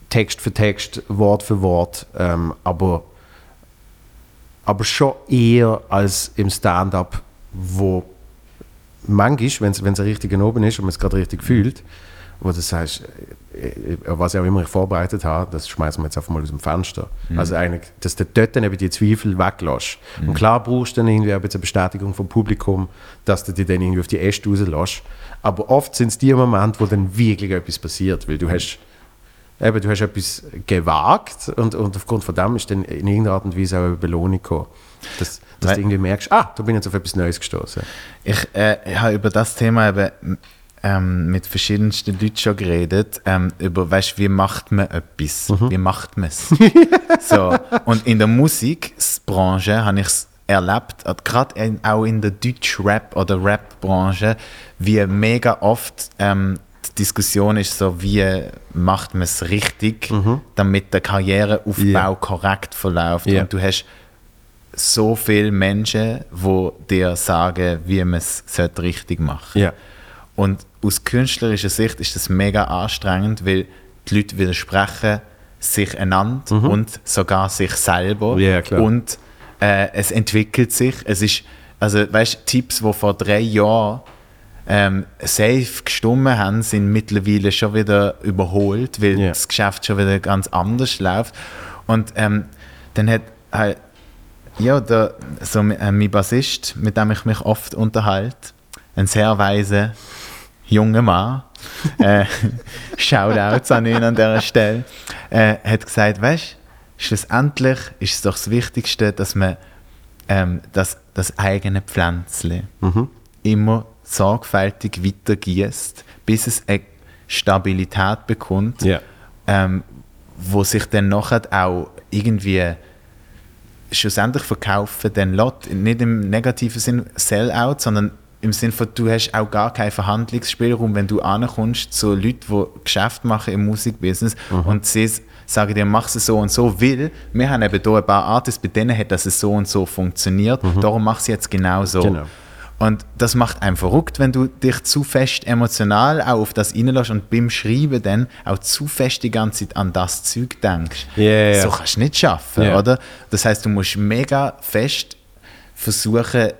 Text für Text, Wort für Wort, ähm, aber, aber schon eher als im Stand-up, wo manchmal, wenn es richtig oben ist und man es gerade richtig fühlt, wo du sagst, äh, äh, was ich auch immer vorbereitet habe, das schmeißen wir jetzt einfach mal aus dem Fenster. Mhm. Also eigentlich, dass du dort dann eben die Zweifel weglässt. Mhm. Und klar brauchst du dann irgendwie auch ein bisschen Bestätigung vom Publikum, dass du dich dann irgendwie auf die Äste rauslässt. Aber oft sind es die Momente, wo dann wirklich etwas passiert, weil du hast eben, du hast etwas gewagt und, und aufgrund von dem ist dann in irgendeiner Art und Weise auch eine Belohnung gekommen. Dass, dass Weil- du irgendwie merkst, ah, da bin ich jetzt auf etwas Neues gestoßen. Ich, äh, ich habe über das Thema eben ähm, mit verschiedensten Leuten schon geredet, ähm, über, weißt, wie macht man etwas, wie macht man es. so, und in der Musikbranche habe ich es erlebt, äh, gerade auch in der Deutsch-Rap- oder Rap-Branche, wie mega oft ähm, die Diskussion ist so, wie macht man es richtig, damit der Karriereaufbau Ja. korrekt verläuft. Ja. Und du hast so viele Menschen, die dir sagen, wie man es sollte richtig machen Ja. Und aus künstlerischer Sicht ist das mega anstrengend, weil die Leute widersprechen sich einander und sogar sich selber. Mhm. Ja, klar. Und äh, es entwickelt sich. Es ist, also weißt Tipps, die vor drei Jahren ähm, safe gestummen haben, sind mittlerweile schon wieder überholt, weil Ja. das Geschäft schon wieder ganz anders läuft. Und ähm, dann hat halt, ja, der, so, äh, mein Bassist, mit dem ich mich oft unterhalte, ein sehr weiser junger Mann, äh, Shoutouts an ihn an dieser Stelle, äh, hat gesagt, weißt schlussendlich ist es doch das Wichtigste, dass man ähm, das, das eigene Pflänzchen immer sorgfältig weitergießt, bis es eine Stabilität bekommt, Ja. ähm, wo sich dann nachher auch irgendwie schlussendlich verkaufen dann lässt. Nicht im negativen Sinn Sellout, sondern im Sinn von, du hast auch gar keinen Verhandlungsspielraum, wenn du ankommst zu Leuten, die Geschäft machen im Musikbusiness und sie sagen dir, mach es so und so, weil wir haben eben hier ein paar Artists, bei denen hat das so und so funktioniert, darum mach es jetzt genau so. Genau. Und das macht einem verrückt, wenn du dich zu fest emotional auch auf das reinlässt und beim Schreiben dann auch zu fest die ganze Zeit an das Zeug denkst. Ja. So kannst du nicht schaffen, Ja. oder? Das heißt, du musst mega fest versuchen,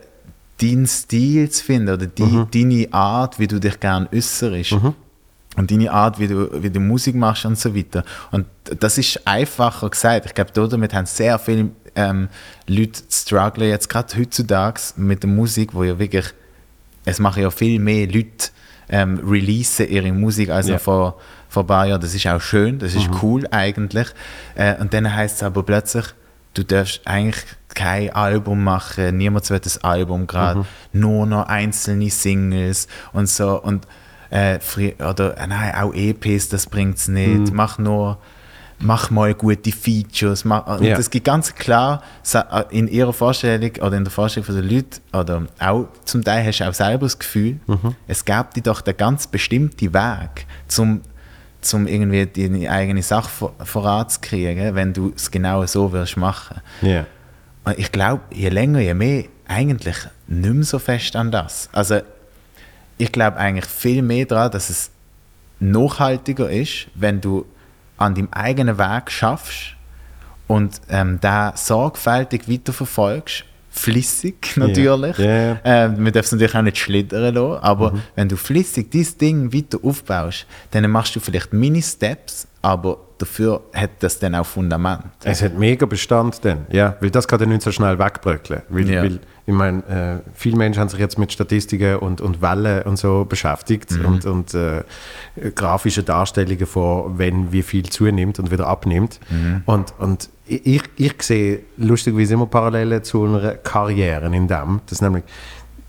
deinen Stil zu finden oder die, Mhm. deine Art, wie du dich gerne äußerst. Und deine Art, wie du, wie du Musik machst und so weiter. Und das ist einfacher gesagt. Ich glaube, damit haben sehr viele ähm, Leute strugglen jetzt gerade heutzutage mit der Musik, wo ja wirklich, es machen ja viel mehr Leute ähm, releasen ihre Musik als Ja. vor, vor ein paar Jahren. Das ist auch schön, das ist cool eigentlich. Äh, und dann heißt es aber plötzlich, du darfst eigentlich kein Album machen, niemand will das Album gerade, nur noch einzelne Singles und so. Und äh, oder äh, nein, auch EPs, das bringt es nicht. Mach nur, mach mal gute Features. Mach, und Ja. das gibt ganz klar sa- in ihrer Vorstellung oder in der Vorstellung von den Leuten, oder auch zum Teil hast du auch selber das Gefühl, es gab dir doch den ganz bestimmten Weg, zum zum irgendwie deine eigene Sache vor- voranzukriegen, wenn du es genau so wirst machen. Ja. Ich glaube, je länger, je mehr, eigentlich nicht mehr so fest an das. Also ich glaube eigentlich viel mehr daran, dass es nachhaltiger ist, wenn du an deinem eigenen Weg schaffst und ähm, da sorgfältig weiterverfolgst, flüssig natürlich. Ja, ja. Ähm, man darf es natürlich auch nicht schlittern lassen, aber wenn du flüssig dieses Ding weiter aufbaust, dann machst du vielleicht Mini-Steps, aber dafür hat das dann auch Fundament. Es hat mega Bestand dann, ja, weil das kann dann nicht so schnell wegbröckeln. Weil, Ja. weil ich meine, äh, viele Menschen haben sich jetzt mit Statistiken und, und Wellen und so beschäftigt und, und äh, grafische Darstellungen von, wenn wie viel zunimmt und wieder abnimmt. Und, und ich, ich sehe lustigerweise immer Parallelen zu einer Karriere in dem, dass nämlich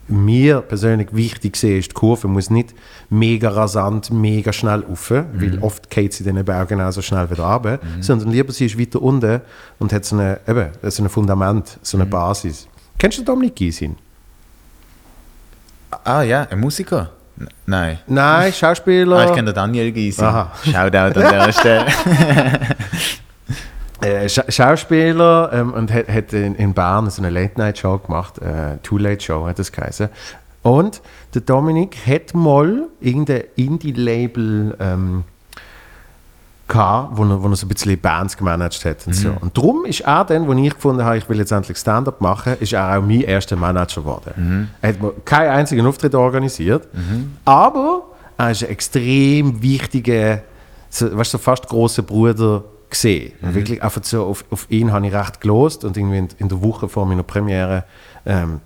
mir persönlich wichtig sehe, ist, die Kurve muss nicht mega rasant, mega schnell rauf, weil oft geht sie dann eben auch genauso schnell wieder runter, sondern lieber sie ist weiter unten und hat so, eine, eben, so ein Fundament, so eine Basis. Kennst du Dominik Gysin? Ah ja, ein Musiker? N nein. Nein, Schauspieler. Ah, ich kenne den Daniel Gysi. Aha. Shoutout an dieser Stelle. äh, Scha Schauspieler ähm, und hat, hat in, in Bern so eine Late-Night-Show gemacht, äh, Too-Late-Show hat das geheißen. Und der Dominik hat mal irgendein Indie-Label ähm, gehabt, wo er, wo er so ein bisschen Bands gemanagt hat. Und, so. und darum ist er dann, wo ich gefunden habe, ich will jetzt endlich Stand-up machen, ist er auch mein erster Manager geworden. Er hat keinen einzigen Auftritt organisiert, aber er ist ein extrem wichtiger, so, weißt du, so fast großer Bruder gesehen. Mhm. Wirklich einfach so auf, auf ihn habe ich recht gelost und irgendwie in, in, der Woche vor meiner Premiere ähm,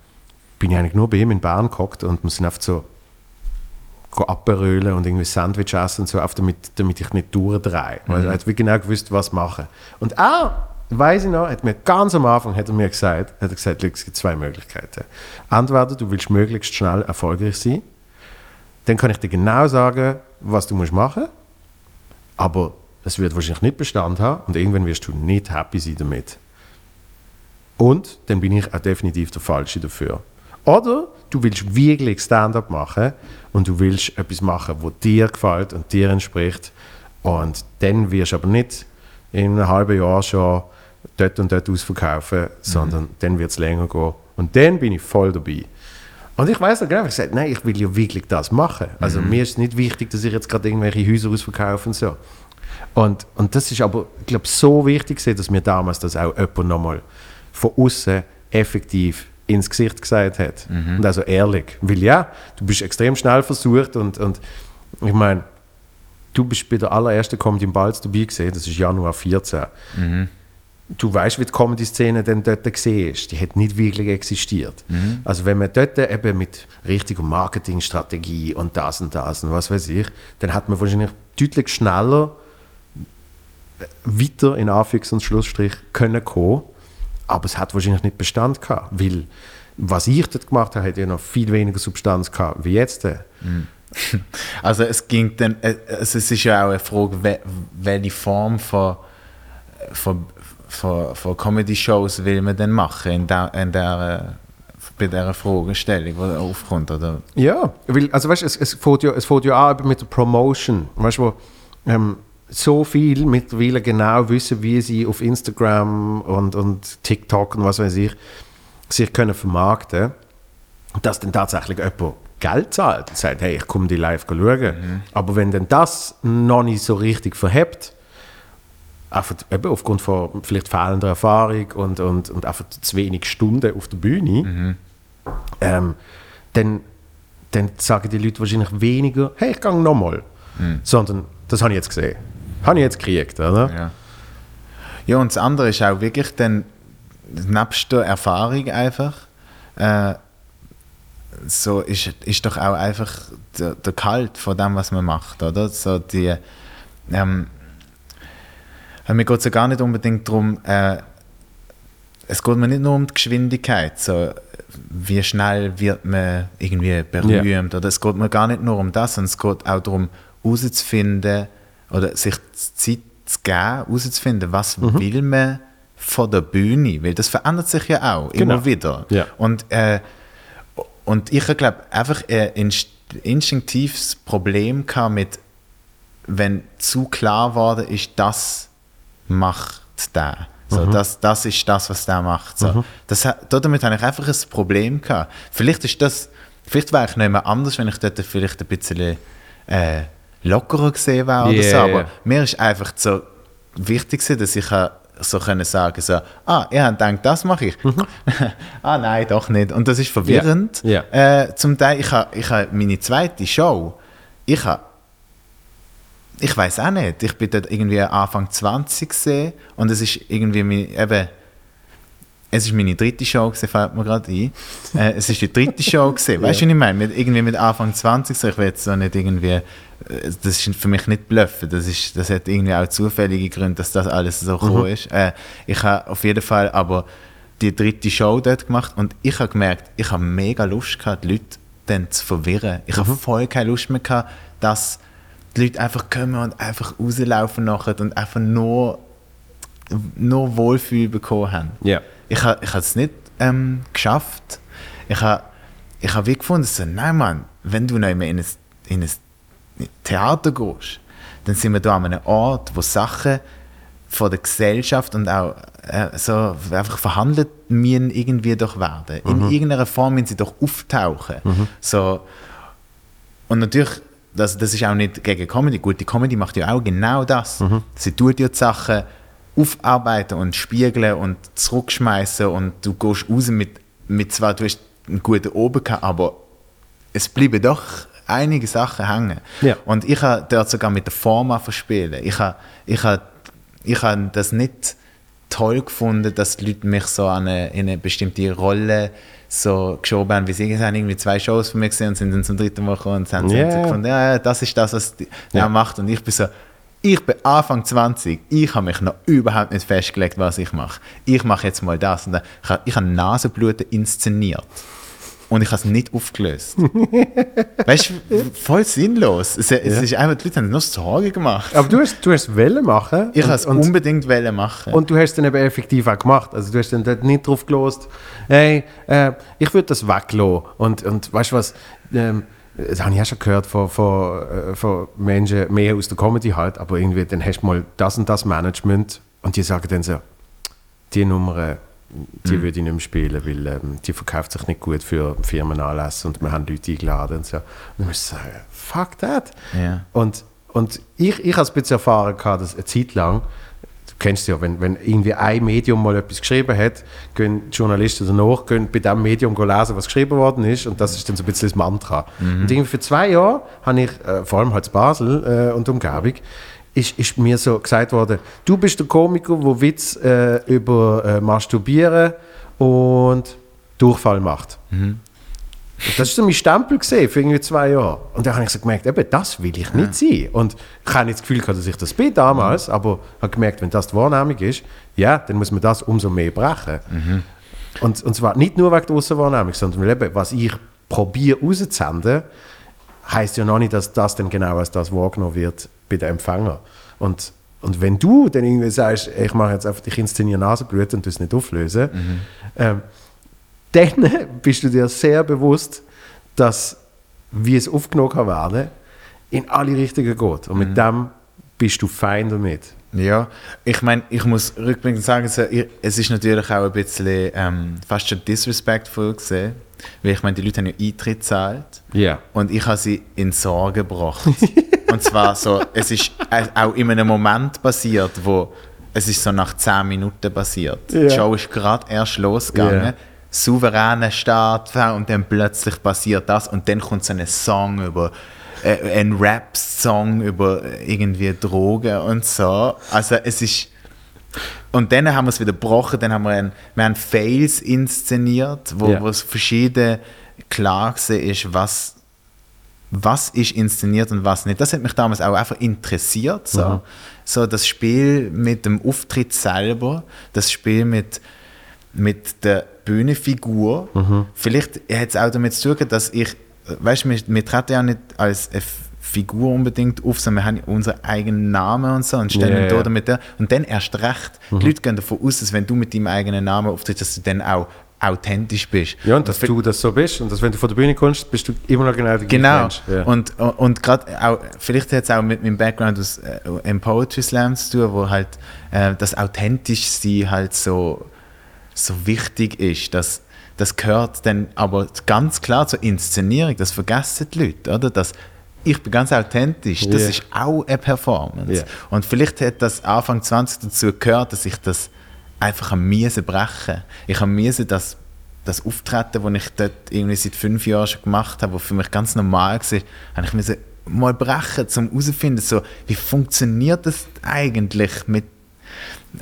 bin ich eigentlich nur bei ihm in Bern gehockt und wir sind einfach so abberölen und irgendwie Sandwich essen und so, auf damit, damit ich nicht durchdrehe. Mhm. Weil er hat genau gewusst, was machen. Und er, weiß ich noch, hat mir ganz am Anfang hat er mir gesagt, hat er gesagt, es gibt zwei Möglichkeiten. Entweder du willst möglichst schnell erfolgreich sein, dann kann ich dir genau sagen, was du musst machen musst, aber es wird wahrscheinlich nicht Bestand haben und irgendwann wirst du nicht happy sein damit. Und dann bin ich auch definitiv der Falsche dafür. Oder du willst wirklich Stand-up machen und du willst etwas machen, wo dir gefällt und dir entspricht. Und dann wirst du aber nicht in einem halben Jahr schon dort und dort ausverkaufen, mhm. sondern dann wird es länger gehen. Und dann bin ich voll dabei. Und ich weiß noch genau, ich gesagt, nein, ich will ja wirklich das machen. Also mhm. mir ist nicht wichtig, dass ich jetzt gerade irgendwelche Häuser ausverkaufe und so. Und, und das ist aber, ich glaube, so wichtig, dass mir damals das auch jemand nochmal von außen effektiv ins Gesicht gesagt hat. Mhm. Und also ehrlich. Weil ja, du bist extrem schnell versucht und, und ich meine, du bist bei der allerersten Comedy im Balz dabei gesehen, das ist Januar 14. Mhm. Du weißt, wie die Comedy-Szene dann dort gesehen ist. Die hat nicht wirklich existiert. Mhm. Also wenn man dort eben mit richtiger Marketingstrategie und das und das und was weiß ich, dann hat man wahrscheinlich deutlich schneller weiter in Anführungs- und Schlussstrich können kommen aber es hat wahrscheinlich nicht Bestand gehabt, weil was ich dort gemacht habe, hat ja noch viel weniger Substanz gehabt wie jetzt. Mhm. Also es ging dann, äh, also es ist ja auch eine Frage, welche Form von, von, von, von Comedy-Shows will man denn machen in der, in der, bei dieser Fragestellung, die aufkommt, oder? Ja, weil, also weißt, es, es fängt ja, es fängt ja an mit der Promotion, weißt du, ähm, so viel mittlerweile genau wissen, wie sie auf Instagram und, und TikTok und was weiß ich sich können vermarkten, dass dann tatsächlich jemand Geld zahlt und sagt, hey, ich komme die live schauen. Mhm. Aber wenn dann das noch nicht so richtig verhebt, einfach eben aufgrund von vielleicht fehlender Erfahrung und, und, und einfach zu wenig Stunden auf der Bühne, mhm. ähm, dann, dann sagen die Leute wahrscheinlich weniger, hey, ich gehe nochmal. Mhm. Sondern, das habe ich jetzt gesehen. Habe ich jetzt gekriegt, oder? Ja. Ja, und das andere ist auch wirklich dann, nebst der Erfahrung einfach, äh, so ist, ist doch auch einfach der, der Kalt von dem, was man macht, oder? So die, ähm, mir geht es ja gar nicht unbedingt darum, äh, es geht mir nicht nur um die Geschwindigkeit, so wie schnell wird man irgendwie berühmt, yeah. oder es geht mir gar nicht nur um das, sondern es geht auch darum, herauszufinden, oder sich Zeit zu geben, herauszufinden, was mhm. will man von der Bühne, weil das verändert sich ja auch genau. immer wieder. Ja. Und, äh, und ich glaube einfach ein instinktives Problem mit, wenn zu klar geworden ist, das macht der. So, mhm. das, das ist das, was der macht. So. Mhm. Das, damit habe ich einfach ein Problem gehabt. Vielleicht ist das, vielleicht wäre ich nicht mehr anders, wenn ich dort vielleicht ein bisschen äh, lockerer gesehen wäre oder yeah. so. Aber mir ist einfach so wichtig, dass ich so können sagen so, ah, ihr habt gedacht, das mache ich. Mhm. ah, nein, doch nicht. Und das ist verwirrend. Yeah. Yeah. Äh, zum Teil, ich habe ich ha meine zweite Show, ich habe ich weiß auch nicht. Ich bin dort irgendwie Anfang 20 gesehen und es ist irgendwie mein, eben es ist meine dritte Show, gewesen, fällt mir gerade ein. Äh, es ist die dritte Show, gewesen, weißt du, was ich meine? Mit, irgendwie mit Anfang 20, so, ich will jetzt so nicht irgendwie, äh, das ist für mich nicht bluffen, das, ist, das hat irgendwie auch zufällige Gründe, dass das alles so mhm. ist. Äh, ich habe auf jeden Fall aber die dritte Show dort gemacht und ich habe gemerkt, ich habe mega Lust gehabt, die Leute dann zu verwirren. Ich mhm. habe voll keine Lust mehr gehabt, dass die Leute einfach kommen und einfach rauslaufen nachher und einfach nur, nur Wohlfühl bekommen haben. Yeah ich habe ich es nicht ähm, geschafft. Ich habe ich hab wie gefunden, so, nein Mann, wenn du nicht mehr in ein, in ein Theater gehst, dann sind wir da an einem Ort, wo Sachen von der Gesellschaft und auch äh, so einfach verhandelt müssen irgendwie doch werden. Mhm. In irgendeiner Form müssen sie doch auftauchen. Mhm. So, und natürlich, das, das ist auch nicht gegen Comedy. Gut, die Comedy macht ja auch genau das. Mhm. Sie tut ja die Sachen aufarbeiten und spiegeln und zurückschmeißen und du gehst raus mit, mit zwar, du hast einen guten Oben gehabt, aber es bleiben doch einige Sachen hängen. Ja. Und ich habe dort sogar mit der Forma verspielen. Ich habe, ich habe, ich habe das nicht toll gefunden, dass die Leute mich so an eine, in eine bestimmte Rolle so geschoben haben, wie sie haben irgendwie zwei Shows von mir gesehen und sind dann zum dritten Mal gekommen und haben Ja. so gefunden, ja, das ist das, was er macht. Und ich bin so, ich bin Anfang 20, ich habe mich noch überhaupt nicht festgelegt, was ich mache. Ich mache jetzt mal das. Und dann, ich habe, Nasenbluten inszeniert. Und ich habe es nicht aufgelöst. weißt du, voll sinnlos. Es, es ist einfach, die Leute haben noch Sorgen gemacht. Aber du hast, du hast es wollen machen. Ich habe es unbedingt wollen machen. und du hast es dann eben effektiv auch gemacht. Also du hast dann dort nicht drauf gelost, hey, äh, ich würde das weglassen. Und, und weißt du was, ähm, das habe ich auch schon gehört von, von, äh, von Menschen, mehr aus der Comedy halt, aber irgendwie, dann hast du mal das und das Management und die sagen dann so, die Nummer, die würde ich nicht mehr spielen, weil ähm, die verkauft sich nicht gut für Firmenanlässe und wir haben Leute eingeladen und so. Und dann musst du sagen, fuck that. Ja. Und, und ich, ich habe es ein bisschen erfahren, gehabt, dass eine Zeit lang, kennst ja, wenn, wenn irgendwie ein Medium mal etwas geschrieben hat, gehen die Journalisten danach, gehen bei diesem Medium lesen, was geschrieben worden ist und das ist dann so ein bisschen das Mantra. Und irgendwie für zwei Jahre habe ich, äh, vor allem halt Basel äh, und Umgebung, ist, ist mir so gesagt worden, du bist der Komiker, der Witz äh, über äh, Masturbieren und Durchfall macht. Und Das war so mein Stempel für irgendwie zwei Jahre. Und dann habe ich so gemerkt, eben, das will ich nicht sein. Und ich habe nicht das Gefühl gehabt, dass ich das bin damals, aber habe gemerkt, wenn das die Wahrnehmung ist, ja, dann muss man das umso mehr brechen. Und, und zwar nicht nur wegen der Aussenwahrnehmung, sondern weil eben, was ich probiere rauszusenden, heißt ja noch nicht, dass das dann genau als das wahrgenommen wird bei den Empfänger. Und, und wenn du dann irgendwie sagst, ich mache jetzt einfach, ich inszeniere Nasenbluten und das nicht auflösen, ähm, dann bist du dir sehr bewusst, dass, wie es aufgenommen kann werden, in alle Richtungen geht. Und mit dem bist du fein damit. Ja, ich meine, ich muss rückblickend sagen, es ist natürlich auch ein bisschen ähm, fast schon disrespectful gesehen, weil ich meine, die Leute haben ja Eintritt gezahlt Ja. und ich habe sie in Sorge gebracht. und zwar so, es ist auch in einem Moment passiert, wo es ist so nach 10 Minuten passiert. Ja. Die Show ist gerade erst losgegangen. Ja. Souveräner Start und dann plötzlich passiert das und dann kommt so ein Song über äh, ein Rap-Song über irgendwie Drogen und so. Also es ist und dann haben wir es wieder gebrochen, dann haben wir, ein, wir haben Fails inszeniert, wo, Ja. wo es verschieden klar ist, was, was ist inszeniert und was nicht. Das hat mich damals auch einfach interessiert. So, so das Spiel mit dem Auftritt selber, das Spiel mit, mit der Bühnenfigur. Vielleicht hat es auch damit zu tun, dass ich, weißt du, wir, wir treten ja nicht als eine Figur unbedingt auf, sondern wir haben unseren eigenen Namen und so und stellen Ja, da ja. Mhm. damit und dann erst recht. Die Leute gehen davon aus, dass wenn du mit deinem eigenen Namen auftrittst, dass du dann auch authentisch bist. Ja, und dass du das so bist und dass wenn du von der Bühne kommst, bist du immer noch genau der Genau. Mensch. Ja. Und, und gerade auch, vielleicht hat es auch mit meinem Background aus äh, im Poetry Slam zu tun, wo halt äh, das authentisch sein halt so, so wichtig ist. Das, das gehört dann aber ganz klar zur Inszenierung. Das vergessen die Leute, oder? Das, ich bin ganz authentisch. Das Ja. ist auch eine Performance. Ja. Und vielleicht hat das Anfang 20 dazu gehört, dass ich das einfach am Miese brechen. Ich habe Miese das, das Auftreten, das ich dort irgendwie seit fünf Jahren schon gemacht habe, was für mich ganz normal war, habe ich mal brechen, um herauszufinden, so, wie funktioniert das eigentlich mit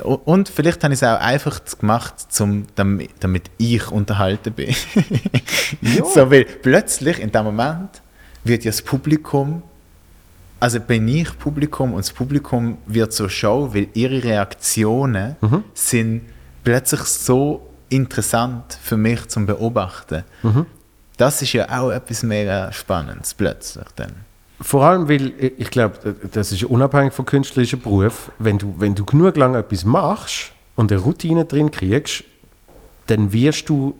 und vielleicht habe ich es auch einfach gemacht, zum, damit, damit ich unterhalten bin. so, weil plötzlich in dem Moment wird ja das Publikum, also bin ich Publikum und das Publikum wird zur Show, weil ihre Reaktionen sind plötzlich so interessant für mich zum Beobachten. Das ist ja auch etwas mega Spannendes plötzlich dann. Vor allem, weil ich- ich glaube, das ist unabhängig vom künstlerischen Beruf. Wenn du, wenn du genug lange etwas machst und eine Routine drin kriegst, dann wirst du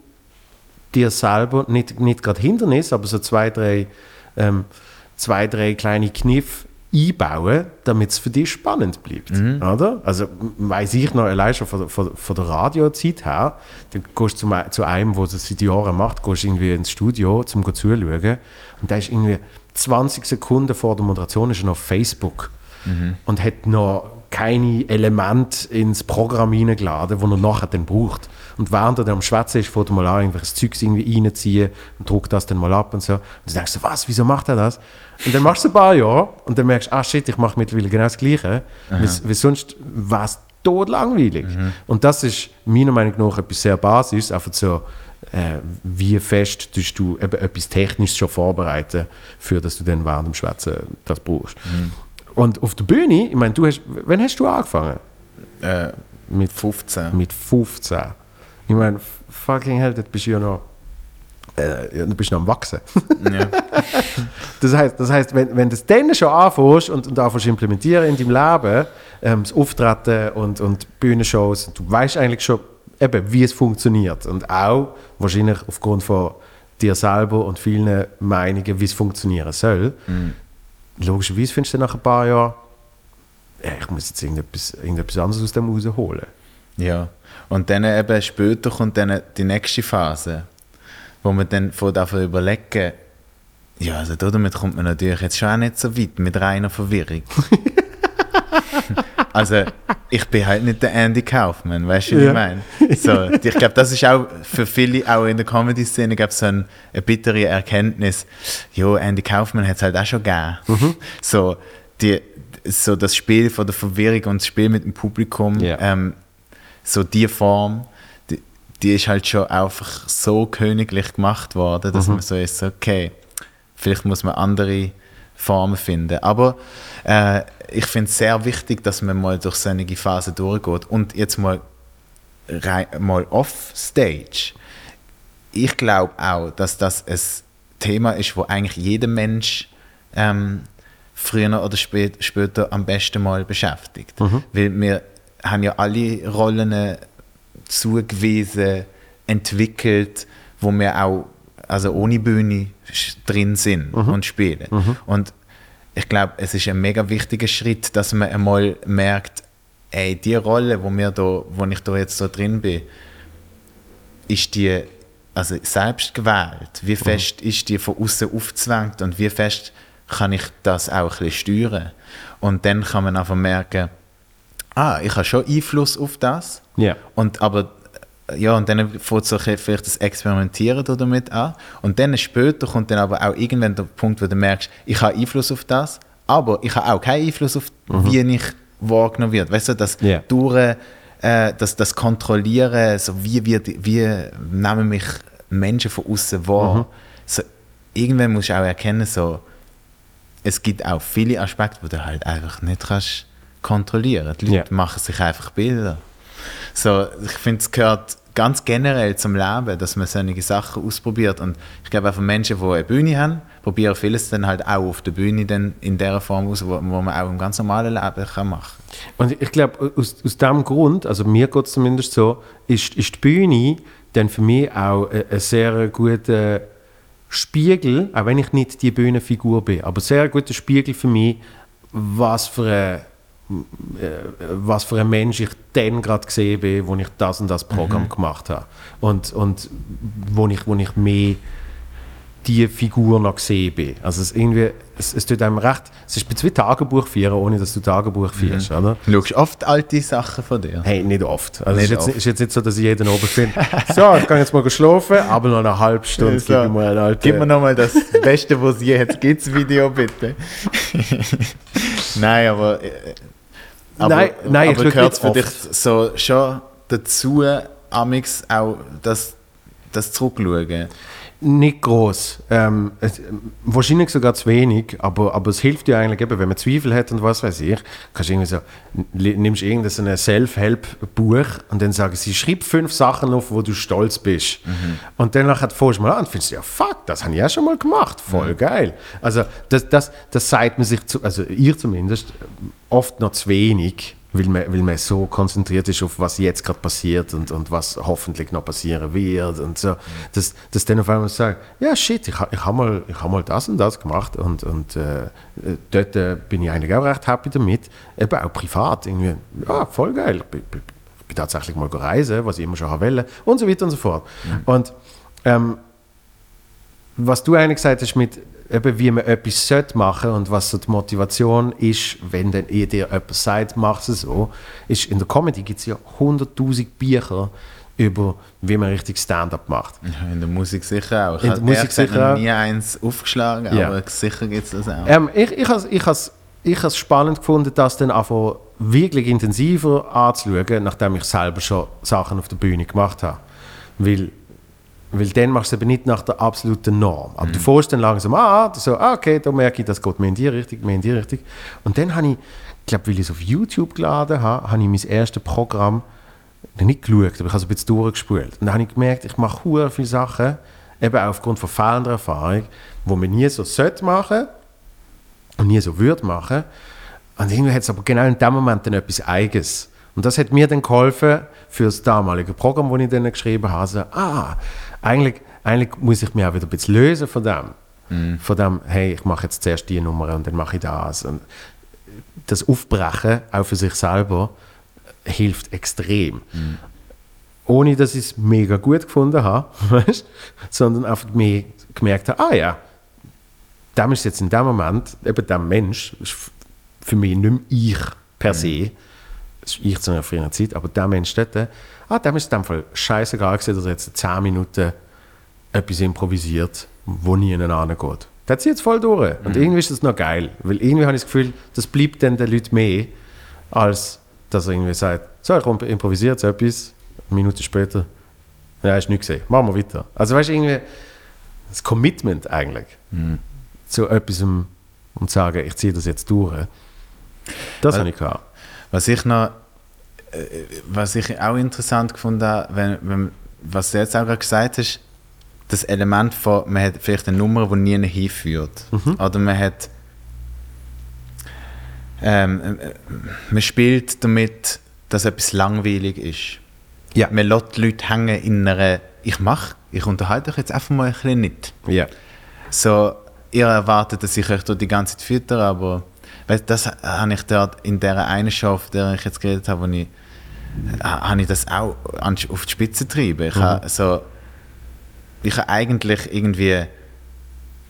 dir selber nicht, nicht gerade Hindernis, aber so zwei, drei, ähm, zwei, drei kleine Kniff einbauen, damit es für dich spannend bleibt. Oder? Also weiß ich noch, allein schon von, der- von, von der Radiozeit her, dann gehst du zu, zu einem, der das seit Jahren macht, gehst irgendwie ins Studio, um zuschauen und da ist irgendwie 20 Sekunden vor der Moderation ist er noch auf Facebook und hat noch keine Elemente ins Programm hineingeladen, die er nachher dann braucht. Und während er dann am Schwätzen ist, fährt er mal an, irgendwelches Zeugs irgendwie reinziehen und druckt das dann mal ab und so. Und du denkst so, was, wieso macht er das? Und dann machst du ein paar Jahre und dann merkst du, ah shit, ich mache mittlerweile genau das Gleiche. Weil, weil sonst war es todlangweilig. Und das ist meiner Meinung nach etwas sehr Basis, einfach so, äh, wie fest tust du eben etwas Technisches schon vorbereiten, für dass du dann während dem Schwätzen das brauchst. Und auf der Bühne, ich meine, du hast, wann hast du angefangen? Äh, Mit, 15. mit 15. Ich meine, fucking hell, das bist du ja noch, äh, ja, du bist noch am Wachsen. ja. Das heißt, das heißt wenn, wenn du das dann schon anfängst und, und anfängst implementieren in deinem Leben, ähm, das Auftreten und, und Bühnenshows, du weißt eigentlich schon, eben, wie es funktioniert. Und auch wahrscheinlich aufgrund von dir selber und vielen Meinungen, wie es funktionieren soll. Logischerweise findest du nach ein paar Jahren, ja, ich muss jetzt irgendetwas, irgendetwas anderes aus dem rausholen. Ja, und dann eben später kommt dann die nächste Phase, wo man dann von davon überlegen, ja, also damit kommt man natürlich jetzt schon auch nicht so weit mit reiner Verwirrung. also ich bin halt nicht der Andy Kaufman, weißt du, wie Ja. ich meine? So, ich glaube, das ist auch für viele, auch in der Comedy-Szene, gab so ein, eine bittere Erkenntnis, jo, Andy Kaufman hat es halt auch schon gegeben. So, die, so das Spiel von der Verwirrung und das Spiel mit dem Publikum, Ja. ähm, so die Form, die, die ist halt schon einfach so königlich gemacht worden, dass man so ist, okay, vielleicht muss man andere Formen finden. Aber äh, ich finde es sehr wichtig, dass man mal durch so eine Phase durchgeht und jetzt mal, rein, mal off-stage. Ich glaube auch, dass das ein Thema ist, wo eigentlich jeder Mensch ähm, früher oder spät, später am besten mal beschäftigt. Weil wir haben ja alle Rollen zugewiesen, entwickelt, wo wir auch also ohne Bühne drin sind und spielen. Und ich glaube, es ist ein mega wichtiger Schritt, dass man einmal merkt, ey, die Rolle, wo, wir da, wo ich da jetzt so drin bin, ist die also selbst gewählt? Wie fest ist die von außen aufgezwängt und wie fest kann ich das auch ein bisschen steuern? Und dann kann man einfach merken, ah, ich habe schon Einfluss auf das. Ja. Und aber ja, und dann fängt so vielleicht das Experimentieren da damit an. Und dann später kommt dann aber auch irgendwann der Punkt, wo du merkst, ich habe Einfluss auf das, aber ich habe auch keinen Einfluss auf, wie ich wahrgenommen wird. Weißt du, das Ja. durch, äh, das, das Kontrollieren, so wie, wird, wie nehmen mich Menschen von außen wahr. So, irgendwann musst du auch erkennen, so, es gibt auch viele Aspekte, die du halt einfach nicht kannst kontrollieren. Die Leute Ja. machen sich einfach Bilder. So, ich finde, es gehört ganz generell zum Leben, dass man solche Sachen ausprobiert. Und ich glaube, auch für Menschen, die eine Bühne haben, probieren vieles dann halt auch auf der Bühne dann in der Form aus, wo, wo man auch im ganz normalen Leben kann machen Und ich glaube, aus, aus diesem Grund, also mir geht es zumindest so, ist, ist die Bühne dann für mich auch ein, ein sehr guter Spiegel, auch wenn ich nicht die Bühnenfigur bin, aber sehr guter Spiegel für mich, was für ein, äh, was für ein Mensch ich dann gerade gesehen bin, wo ich das und das Programm gemacht habe. Und, und wo, ich, wo ich mehr die Figur noch gesehen bin. Also es, irgendwie, es, es tut einem recht, es ist wie Tagebuch führen, ohne dass du Tagebuch führst, oder? Du schaust oft alte Sachen von dir. Hey, nicht oft. Also Nicht es ist, jetzt, oft. ist jetzt nicht so, dass ich jeden Abend finde, so, ich kann jetzt mal schlafen, aber noch eine halbe Stunde So, gib mir mal. Gib mir nochmal das Beste, was es je hat. Gibt's Video bitte? nein, aber. Aber Nein, nein, ich aber gehört für dich so schon dazu, amix auch das, das Zurückschauen? Nicht groß. Ähm, es, wahrscheinlich sogar zu wenig, aber, aber es hilft dir eigentlich eben, wenn man Zweifel hat und was weiß ich, kannst du irgendwie so, nimmst irgendein so Self-Help-Buch und dann sagen sie, schreib fünf Sachen auf, wo du stolz bist. Und dann fährst du mal an und findest, ja fuck, das habe ich ja schon mal gemacht, voll geil. Also das, das, das sagt man sich, zu, also ihr zumindest, oft noch zu wenig, weil man, weil man so konzentriert ist auf was jetzt gerade passiert und, und was hoffentlich noch passieren wird und so, dass, dass dann auf einmal sagt, ja shit, ich, ich habe mal, ich hab mal das und das gemacht und, und äh, dort äh, bin ich eigentlich auch recht happy damit, eben auch privat, irgendwie, ja voll geil, ich bin, ich bin tatsächlich mal reisen, was ich immer schon wollte und so weiter und so fort. Und ähm, was du eigentlich gesagt hast mit eben, wie man etwas sollte machen und was so die Motivation ist, wenn dann ihr dir jemand sagt, mach es so, ist, in der Comedy gibt es ja 100'000 Bücher über, wie man richtig Stand-up macht. Ja, in der Musik sicher auch. Ich In der habe Musik sicher auch. nie eins aufgeschlagen, Ja. aber sicher gibt es das auch. Ähm, ich ich habe ich has, ich has spannend gefunden, das dann einfach wirklich intensiver anzuschauen, nachdem ich selber schon Sachen auf der Bühne gemacht habe. Weil, weil dann machst du es eben nicht nach der absoluten Norm. Aber du fährst dann langsam an, so, ah, okay, da merke ich, das geht mehr in die Richtung, mehr in die Richtung. Und dann habe ich, ich glaube, weil ich es auf YouTube geladen habe, habe ich mein erstes Programm nicht geschaut, aber ich habe es ein bisschen durchgespult. Und dann habe ich gemerkt, ich mache sehr viele Sachen, eben aufgrund von fehlender Erfahrung, wo man nie so sollte machen und nie so würde machen. Und irgendwie hat es aber genau in dem Moment dann etwas Eigenes. Und das hat mir dann geholfen für das damalige Programm, das ich dann geschrieben habe. So, ah, eigentlich, eigentlich muss ich mich auch wieder ein bisschen lösen von dem. Von dem, hey, ich mache jetzt zuerst die Nummer und dann mache ich das. Und das Aufbrechen, auch für sich selber, hilft extrem. Ohne, dass ich es mega gut gefunden habe, weißt? sondern einfach mehr gemerkt habe, ah ja, dem ist jetzt in dem Moment, eben der Mensch, ist für mich nicht mehr ich per se, das ist ich zu einer früheren Zeit, aber der Mensch dort, äh, ah, dem ist in dem Fall scheißegal gewesen, dass er jetzt 10 Minuten etwas improvisiert, wo nie angeht. Der zieht es voll durch. Und irgendwie ist das noch geil, weil irgendwie habe ich das Gefühl, das bleibt dann den Leuten mehr, als dass er irgendwie sagt, so, ich imp- improvisiere jetzt etwas, eine Minute später, ja, hast du nicht gesehen, machen wir weiter. Also weißt du, irgendwie das Commitment eigentlich zu etwas und zu sagen, ich ziehe das jetzt durch. Das Weil- habe ich gehabt. Was ich noch, äh, was ich auch interessant gefunden habe, wenn, wenn, was du jetzt auch gerade gesagt hast, das Element von, man hat vielleicht eine Nummer, die nie hinführt. Oder man hat, ähm, äh, man spielt damit, dass etwas langweilig ist. Ja. Man lässt die Leute hängen in einer, ich mache, ich unterhalte euch jetzt einfach mal ein bisschen nicht. Ja. So, ihr erwartet, dass ich euch dort die ganze Zeit fütter, aber das habe ich dort in der einen Show, auf der ich jetzt geredet habe, wo ich, habe ich das auch auf die Spitze getrieben. Ich habe so, ich habe eigentlich irgendwie,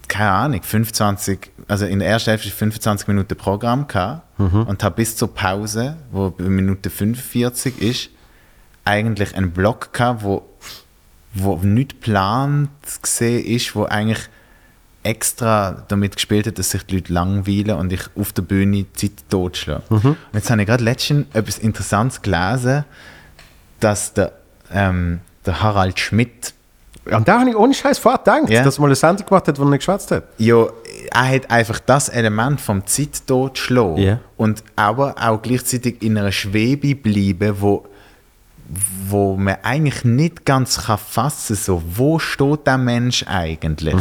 keine Ahnung, 25, also in der ersten Hälfte 25 Minuten Programm gehabt und habe bis zur Pause, wo bei Minute 45 ist, eigentlich einen Block gehabt, wo, wo nicht geplant gesehen ist, wo eigentlich extra damit gespielt hat, dass sich die Leute langweilen und ich auf der Bühne die Zeit totschlage. Und jetzt habe ich gerade letztens etwas Interessantes gelesen, dass der, ähm, der Harald Schmidt Und da habe ich ohne Scheiß vorher gedacht, Ja. dass er mal eine Sendung gemacht hat, wo er nicht geschwätzt hat. Ja, er hat einfach das Element vom Zeittod schlagen Ja. und aber auch gleichzeitig in einer Schwebe bleiben, wo, wo man eigentlich nicht ganz kann fassen kann, so, wo steht der Mensch eigentlich?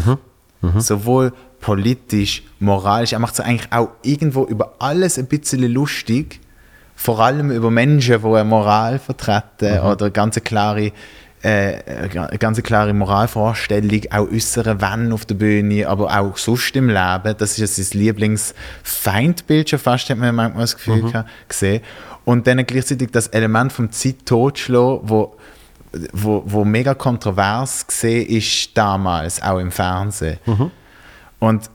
Sowohl politisch, moralisch, er macht es eigentlich auch irgendwo über alles ein bisschen lustig, vor allem über Menschen, die eine Moral vertreten oder ganz klare äh, eine ganz klare Moralvorstellung auch äußern, wenn auf der Bühne, aber auch sonst im Leben. Das ist ja sein Lieblingsfeindbild schon fast, hat man manchmal das Gefühl gehabt, gesehen. Und dann gleichzeitig das Element vom Zeit totschlagen, wo, wo, wo mega kontrovers gesehen ist damals, auch im Fernsehen. Und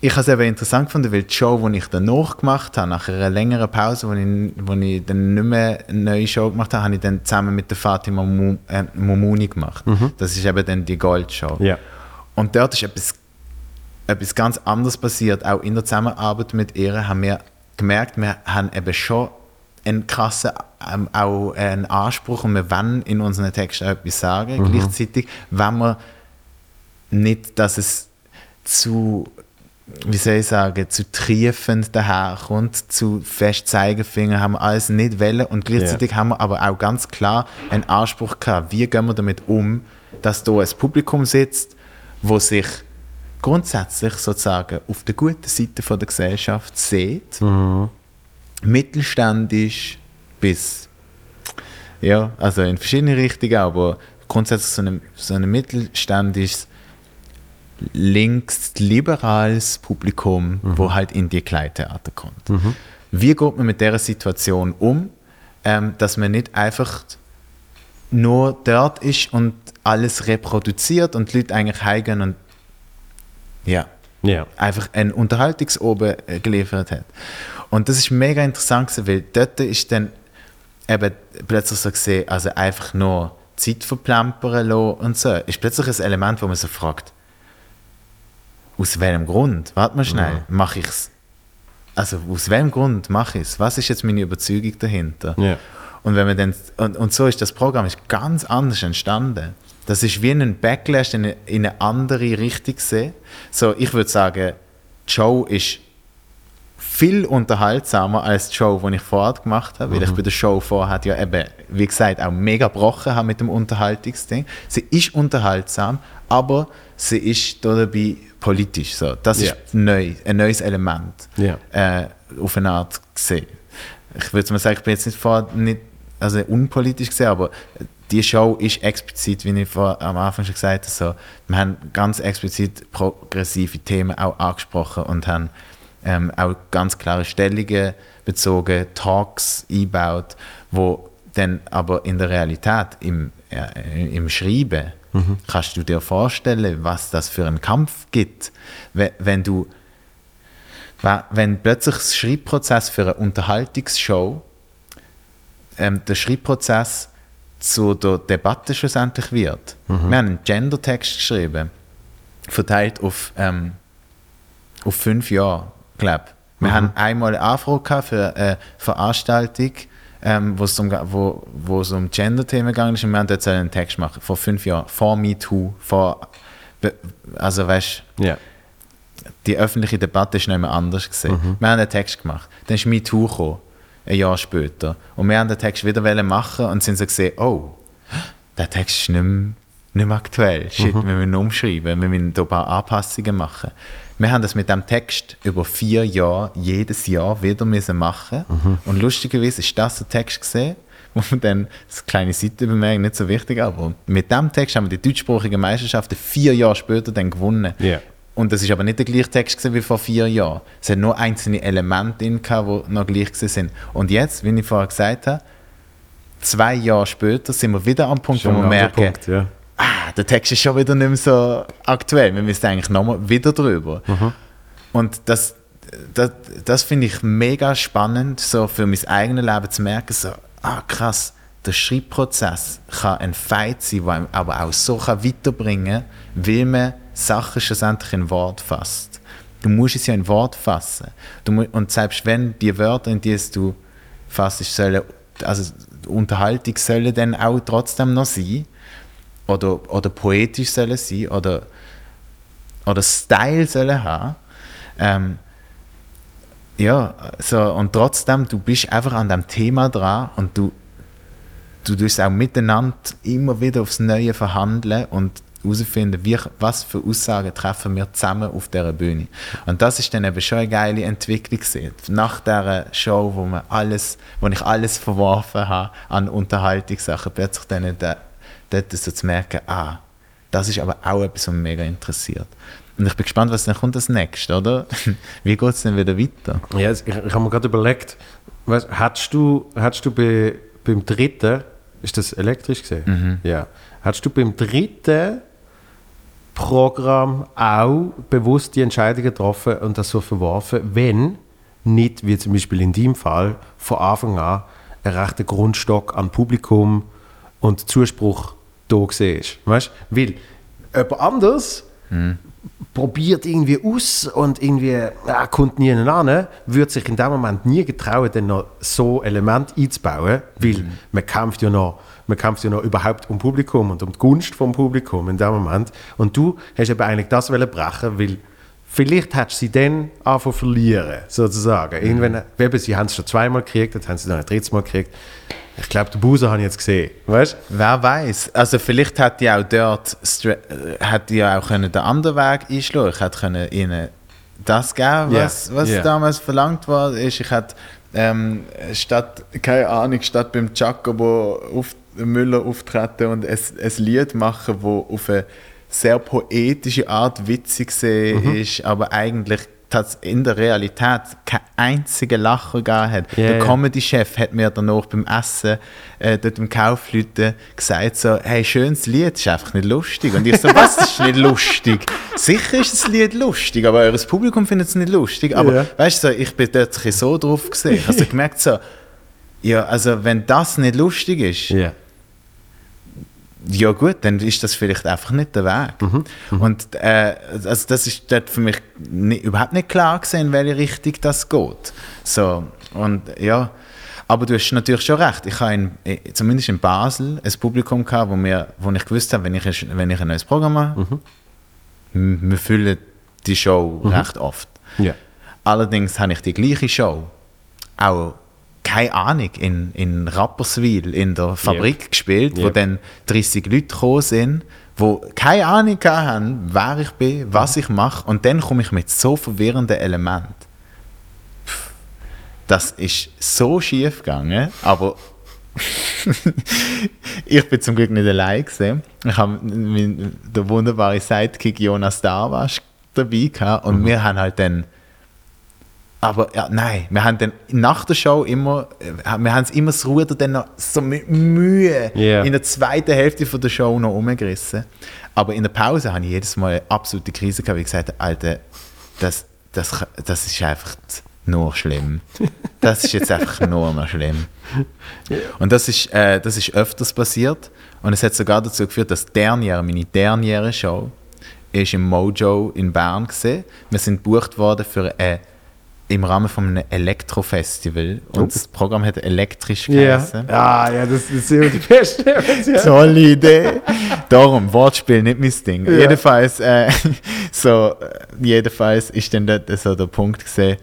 ich habe es eben interessant gefunden, weil die Show, die ich danach gemacht habe, nach einer längeren Pause, wo ich, wo ich dann nicht mehr eine neue Show gemacht habe, habe ich dann zusammen mit der Fatima Mu- äh, Mumuni gemacht. Das ist eben dann die Goldshow. Ja. Und dort ist etwas, etwas ganz anderes passiert. Auch in der Zusammenarbeit mit ihr haben wir gemerkt, wir haben eben schon einen krassen ähm, auch einen Anspruch und wir wollen in unseren Texten auch etwas sagen. Gleichzeitig, wenn wir nicht, dass es zu, wie soll ich sagen, zu triefend daherkommt, zu fest Zeigefinger, haben wir alles nicht wollen und gleichzeitig haben wir aber auch ganz klar einen Anspruch gehabt, wie gehen wir damit um, dass da ein Publikum sitzt, wo sich grundsätzlich sozusagen auf der guten Seite von der Gesellschaft sieht, mittelständisch bis, ja, also in verschiedene Richtungen, aber grundsätzlich so ein, so ein mittelständisches, links-liberales Publikum, wo halt in die Kleintheater kommt. Wie geht man mit dieser Situation um, ähm, dass man nicht einfach nur dort ist und alles reproduziert und die Leute eigentlich heimgehen und ja, Ja. einfach ein Unterhaltungsoben äh, geliefert hat. Und das ist mega interessant, gewesen, weil dort ist dann eben plötzlich so gesehen, also einfach nur Zeit verplempern lassen und so, ist plötzlich ein Element, wo man so fragt, aus welchem Grund? Warte mal schnell, mache ich es? Also aus welchem Grund mache ich es? Was ist jetzt meine Überzeugung dahinter? Ja. Und, wenn man dann, und, und so ist das Programm ist ganz anders entstanden. Das ist wie ein Backlash in eine, in eine andere Richtung gesehen. So, ich würde sagen, Show ist viel unterhaltsamer als die Show, die ich vorher gemacht habe, weil ich bei der Show vorher ja eben, wie gesagt, auch mega gebrochen habe mit dem Unterhaltungsding. Sie ist unterhaltsam, aber sie ist da dabei politisch. So. Das Ja. ist neu, ein neues Element Ja. äh, auf eine Art gesehen. Ich würde mal sagen, ich bin jetzt nicht, vor, nicht also unpolitisch gesehen, aber die Show ist explizit, wie ich vor, am Anfang schon gesagt habe, so, wir haben ganz explizit progressive Themen auch angesprochen und haben ähm, auch ganz klare Stellungen bezogen, Talks eingebaut, wo dann aber in der Realität, im, äh, im Schreiben, kannst du dir vorstellen, was das für einen Kampf gibt, wenn, wenn du wenn plötzlich der Schreibprozess für eine Unterhaltungsshow ähm, der Schreibprozess zu der Debatte schlussendlich wird. Wir haben einen Gendertext geschrieben, verteilt auf, ähm, auf fünf Jahre, glaube Wir haben einmal eine Anfrage für eine Veranstaltung, ähm, wo es um, wo, wo es um Gender-Themen gegangen ist und wir haben dort einen Text gemacht, vor fünf Jahren, vor MeToo, vor, also weißt Ja. die öffentliche Debatte ist nicht mehr anders gesehen. Wir haben einen Text gemacht. Dann ist MeToo gekommen, ein Jahr später. Und wir haben den Text wieder machen und sind so gesehen, oh, der Text ist nicht mehr, nicht mehr aktuell. Shit, wir müssen umschreiben, wir müssen da ein paar Anpassungen machen. Wir haben das mit dem Text über vier Jahre, jedes Jahr wieder müssen machen. Und lustigerweise ist das der Text gesehen, wo wir dann, das kleine Seitenbemerkung, nicht so wichtig, aber mit dem Text haben wir die deutschsprachige Meisterschaft vier Jahre später dann gewonnen. Ja. Und das ist aber nicht der gleiche Text wie vor vier Jahren. Es hat nur einzelne Elemente gehabt, die noch gleich sind. Und jetzt, wie ich vorher gesagt habe, zwei Jahre später sind wir wieder am Punkt, Schon wo wir merken, Punkt, ja. Ah, der Text ist schon wieder nicht mehr so aktuell. Wir müssen eigentlich nochmal wieder drüber. Und das, das, das finde ich mega spannend, so für mein eigenes Leben zu merken, so, ah krass, der Schreibprozess kann ein Fight sein, der aber auch so kann weiterbringen kann, weil man Sachen schlussendlich in Wort fasst. Du musst es ja in Wort fassen. Du mu und selbst wenn die Wörter, in die es du fasst, sollen, also Unterhaltung sollen dann auch trotzdem noch sein, oder, oder poetisch sollen sein, oder, oder Style sollen haben, ähm, ja, so, und trotzdem, du bist einfach an dem Thema dran und du, du tust auch miteinander immer wieder aufs Neue verhandeln und herausfinden, wie, was für Aussagen treffen wir zusammen auf dieser Bühne. Und das ist dann eben schon eine geile Entwicklung gewesen. Nach dieser Show, wo, man alles, wo ich alles verworfen habe an Unterhaltungssachen, plötzlich dann da, dort so zu merken, ah, das ist aber auch etwas, was mich mega interessiert. Und ich bin gespannt, was dann kommt als nächstes, oder? Wie geht es denn wieder weiter? Ja, ich, ich habe mir gerade überlegt, weißt, hättest du, hättest du bei, beim dritten, ist das elektrisch gesehen? Ja. Hättest du beim dritten Programm auch bewusst die Entscheidung getroffen und das so verworfen, wenn nicht, wie zum Beispiel in deinem Fall, von Anfang an ein rechter Grundstock an Publikum und Zuspruch da ist. Weißt? Weil jemand anders probiert irgendwie aus und irgendwie äh, kommt nie an, würde sich in dem Moment nie getrauen, dann noch so Element einzubauen, weil man kämpft ja noch man kämpft ja noch überhaupt um Publikum und um die Gunst vom Publikum in dem Moment. Und du hast eben eigentlich das wollen brechen, weil vielleicht hättest du sie dann anfangen verlieren, sozusagen. Irgendwann, eben, sie haben es schon zweimal gekriegt, jetzt haben sie noch ein drittes Mal gekriegt. Ich glaube, den Buser habe ich jetzt gesehen, weißt Wer weiß? Also vielleicht hätte ich auch dort äh, hätte ich auch können den anderen Weg einschlagen. Ich hätte können ihnen das geben, was, was ja. damals verlangt war. Ist, ich hätte ähm, statt keine Ahnung statt beim Giacomo auf, Müller auftreten und ein, ein Lied machen, wo auf eine sehr poetische Art witzig Mhm. ist, aber eigentlich tats- in der Realität keinen einzigen Lacher gegeben hat. Ja, der. Comedy-Chef hat mir danach beim Essen äh, dort im Kaufleuten gesagt so, hey, schönes Lied, ist einfach nicht lustig. Und ich so, was, das ist nicht lustig? Sicher ist das Lied lustig, aber eures Publikum findet es nicht lustig. Aber Ja. weißt du, so, ich bin dort so drauf gesehen. Ich habe so gemerkt so, ja, also wenn das nicht lustig ist, Ja. Ja gut, dann ist das vielleicht einfach nicht der Weg. Mhm. Und äh, also das ist dort für mich ni- überhaupt nicht klar gesehen, in welche Richtung das geht. So, und ja, aber du hast natürlich schon recht. Ich habe in, zumindest in Basel ein Publikum gehabt, wo, mir, wo ich gewusst habe, wenn ich, ein- wenn ich ein neues Programm mache, Mhm. wir füllen die Show recht oft. Ja. Allerdings habe ich die gleiche Show auch, keine Ahnung, in, in Rapperswil in der Fabrik gespielt, wo Yep. dann 30 Leute gekommen sind, die keine Ahnung haben, wer ich bin, was ich mache. Und dann komme ich mit so verwirrenden Elementen. Pff, Das ist so schief gegangen, aber ich bin zum Glück nicht allein gewesen. Ich habe meinen- der wunderbare Sidekick Jonas Darwasch dabei gehabt und wir haben halt dann aber ja, nein, wir haben dann nach der Show immer, äh, wir haben es immer das Ruder dann noch so mit Mühe Ja. in der zweiten Hälfte von der Show noch umgerissen. Aber in der Pause habe ich jedes Mal eine absolute Krise gehabt, weil ich gesagt habe, Alter, das, das, das ist einfach nur schlimm. Das ist jetzt einfach nur noch schlimm. Und das ist, äh, das ist öfters passiert. Und es hat sogar dazu geführt, dass Derniere, meine derniere Show, ist im Mojo in Bern gesehen. Wir sind gebucht worden für ein, im Rahmen von einem Elektrofestival. Und Oh. das Programm hat elektrisch Ja. geheißen. Ah, ja, das, ist immer die beste Version. Tolle Idee. Darum, Wortspiel, nicht mein Ding. Ja. Jedenfalls, äh, so, jedenfalls ist dann dort so der Punkt gesehen,